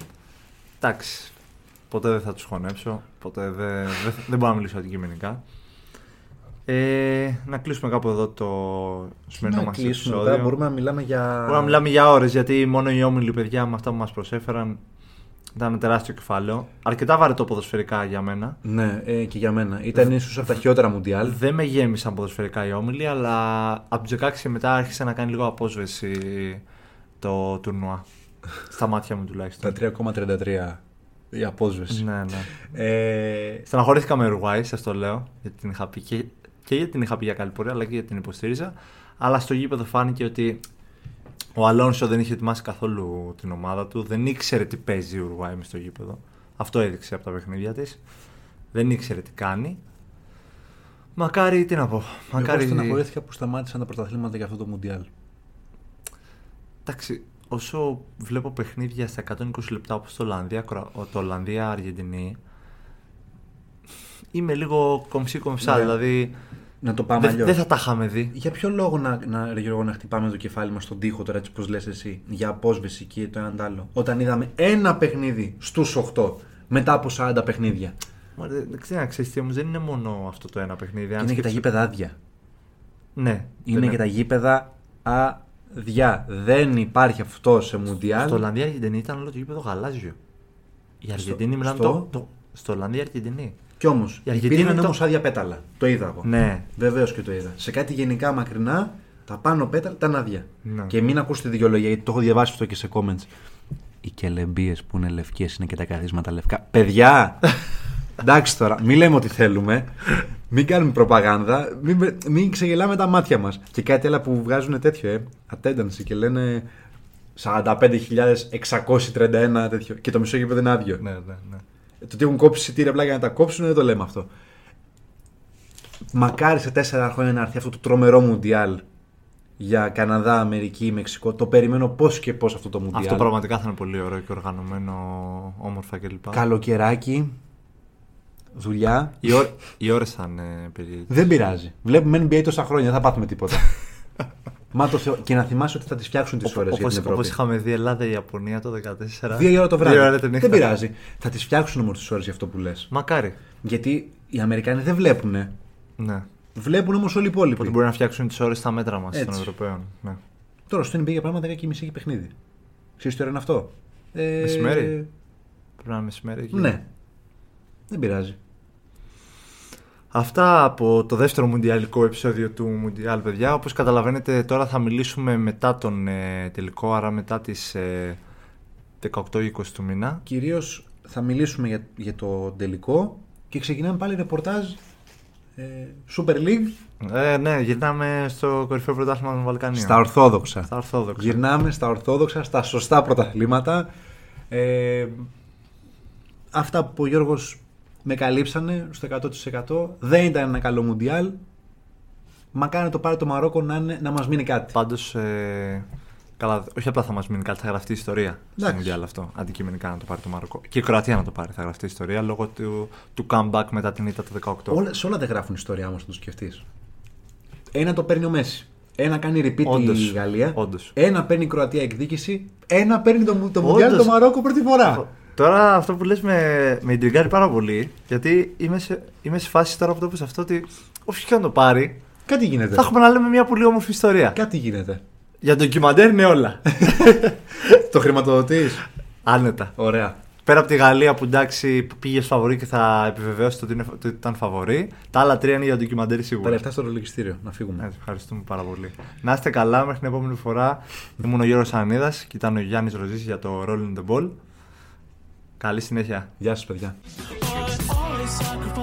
Εντάξει. Ποτέ δεν θα τους χωνέψω. Ποτέ δεν, δεν, δεν μπορώ να μιλήσω αντικειμενικά. Ε, να κλείσουμε κάπου εδώ το σημερινό να μας κλείσουμε επεισόδιο. μετά, μπορούμε να μιλάμε για. Μπορούμε να μιλάμε για ώρες γιατί μόνο οι όμιλοι παιδιά με αυτά που μας προσέφεραν ήταν ένα τεράστιο κεφάλαιο. Αρκετά βαρετό ποδοσφαιρικά για μένα. Ναι, ε, και για μένα. Ήταν ίσως από τα χειρότερα Μουντιάλ. Δεν με γέμισαν ποδοσφαιρικά οι όμιλοι, αλλά από τους 16 και μετά άρχισε να κάνει λίγο απόσβεση το τουρνουά. Στα μάτια μου τουλάχιστον. Τα 3,33 η απόσβεση. ναι, ναι. Ε, Στεναχωρήθηκα με Ουρουάη, σας το λέω. Γιατί την είχα πει και, και γιατί την είχα πει για καλή πορεία, αλλά και γιατί την υποστήριζα. Αλλά στο γήπεδο φάνηκε ότι ο Αλόνσο δεν είχε ετοιμάσει καθόλου την ομάδα του. Δεν ήξερε τι παίζει η Ουρουάη μες στο γήπεδο. Αυτό έδειξε από τα παιχνίδια της. Δεν ήξερε τι κάνει. Μακάρι, τι να πω. Μακάρι. Εγώ στεναχωρήθηκα που σταμάτησαν τα πρωταθλήματα για αυτό το Μουντιάλ. Εντάξει, όσο βλέπω παιχνίδια στα 120 λεπτά όπως το Ολλανδία, Κροα- το Ολλανδία Αργεντινή, είμαι λίγο κομψή κομψά. Ναι. Δηλαδή, Να το πάμε δεν αλλιώς. δεν θα τα είχαμε δει. Για ποιο λόγο να, να, ρε Γιώργο, να χτυπάμε το κεφάλι μας στον τοίχο τώρα, έτσι πώ λες εσύ, για απόσβεση και το έναν τ' άλλο. Όταν είδαμε ένα παιχνίδι στους 8 μετά από 40 παιχνίδια. Μα δεν δεν ξέρω, ξέρεις τι όμως, δεν είναι μόνο αυτό το ένα παιχνίδι. Και Αν είναι και τα σκέψεις- γήπεδα άδεια. Ναι. Είναι δεν και τα γήπεδα άδεια. Δεν υπάρχει αυτό σε Μουντιάλ. Στο Ολλανδία Αργεντινή ήταν όλο το γήπεδο γαλάζιο. Η Αργεντινή μιλάμε στο- το, το, στο Ολλανδία Αργεντινή. Κι όμως, Η Αργεντινή υπήρχαν είναι όμως το- άδεια πέταλα. Το είδα εγώ. Ναι. Βεβαίως και το είδα. Σε κάτι γενικά μακρινά, τα πάνω πέταλα ήταν άδεια. Ναι. Και μην ακούσετε δικαιολογία, γιατί το έχω διαβάσει αυτό και σε comments. Οι κελεμπίες που είναι λευκές είναι και τα καθίσματα λευκά. Παιδιά! Εντάξει τώρα, μην λέμε ό,τι θέλουμε. Μην κάνουμε προπαγάνδα. Μην, μην ξεγελάμε τα μάτια μας. Και κάτι άλλο που βγάζουν τέτοιο, ε. Attendance και λένε 45.631 τέτοιο. Και το μισό γήπεδο είναι άδειο. Ναι, ναι, ναι. Το ότι έχουν κόψει εισιτήρια απλά για να τα κόψουν δεν το λέμε αυτό. Μακάρι σε τέσσερα χρόνια να έρθει αυτό το τρομερό Μουντιάλ για Καναδά, Αμερική, Μεξικό. Το περιμένω πώς και πώς αυτό το Μουντιάλ. Αυτό πραγματικά θα είναι πολύ ωραίο και οργανωμένο, όμορφα κλπ. Καλοκαιράκι, δουλειά. Οι, ώρ, οι ώρες θα είναι περίεργες. Δεν πειράζει. Βλέπουμε NBA τόσα χρόνια, δεν θα πάθουμε τίποτα. Μα το Θεό. Και να θυμάσαι ότι θα τις φτιάξουν τις ώρες για Όπως, την Ευρώπη. όπως είχαμε δει Ελλάδα-Ιαπωνία το 2014. Δύο η ώρα το βράδυ. Δύο ώρα τη νύχτα. δεν πειράζει. Θα τις φτιάξουν όμως τις ώρες για αυτό που λες. Μακάρι. Γιατί οι Αμερικάνοι δεν βλέπουν. Ναι. Βλέπουν όμως όλοι οι υπόλοιποι. Οπότε μπορεί να φτιάξουν τις ώρες στα μέτρα μας Έτσι. των Ευρωπαίων. Ναι. Τώρα στο NBA για πράγμα 10 και μισή έχει παιχνίδι. Ξέρεις τι ώρα είναι αυτό; Ε, Μεσημέρι; Πρέπει να είναι μεσημέρι. εκεί. Ναι. Δεν πειράζει. Αυτά από το δεύτερο μουντιαλικό επεισόδιο του Μουντιάλ, παιδιά. Όπως καταλαβαίνετε, τώρα θα μιλήσουμε μετά τον ε, τελικό, άρα μετά τις ε, 18-20 του μήνα. Κυρίως θα μιλήσουμε για, για το τελικό και ξεκινάμε πάλι ρεπορτάζ ε, Super League Ε, ναι, γυρνάμε στο κορυφαίο πρωτάθλημα των Βαλκανίων. στα Ορθόδοξα. Στα Ορθόδοξα. Γυρνάμε στα Ορθόδοξα, στα σωστά πρωταθλήματα. Ε, αυτά που ο Γιώργος με καλύψανε στο 100% δεν ήταν ένα καλό Μουντιάλ. Μακάρι να το πάρει το Μαρόκο να, είναι, να μας μείνει κάτι. Πάντως, ε, Καλά, όχι απλά θα μας μείνει κάτι, θα γραφτεί ιστορία στο Εντάξει. Μουντιάλ αυτό. Αντικειμενικά να το πάρει το Μαροκό. Και η Κροατία να το πάρει, θα γραφτεί ιστορία λόγω του, του comeback μετά την ήττα του 18. Όλα, σε όλα δεν γράφουν ιστορία όμως, να το σκεφτείς. Ένα το παίρνει ο Μέση. Ένα κάνει repeat Όντως. η Γαλλία. Όντως. Ένα παίρνει η Κροατία εκδίκηση. Ένα παίρνει το, το Μουντιάλ Όντως. το Μαρόκο πρώτη φορά. Τώρα αυτό που λες με, με ιντριγκάρει πάρα πολύ, γιατί είμαι σε, είμαι σε φάση τώρα που το πες αυτό ότι όποιος και να το πάρει, Κάτι γίνεται. θα έχουμε να λέμε μια πολύ όμορφη ιστορία. Κάτι γίνεται. Για ντοκιμαντέρ είναι όλα. το χρηματοδοτείς; Άνετα. Ωραία. Πέρα από τη Γαλλία που εντάξει πήγε φαβορή και θα επιβεβαιώσει το ότι, είναι, ότι ήταν φαβορή, τα άλλα τρία είναι για ντοκιμαντέρ Τα σίγουρα. λεφτά στο ρολογιστήριο. Να φύγουμε. Έτσι, ευχαριστούμε πάρα πολύ. Να είστε καλά μέχρι την επόμενη φορά. Ήμουν ο Γιώργος Ανίδας και ήταν ο Γιάννης Ροζής για το Rolling the Ball. Καλή συνέχεια. Γεια σας, παιδιά. I always sacrifice.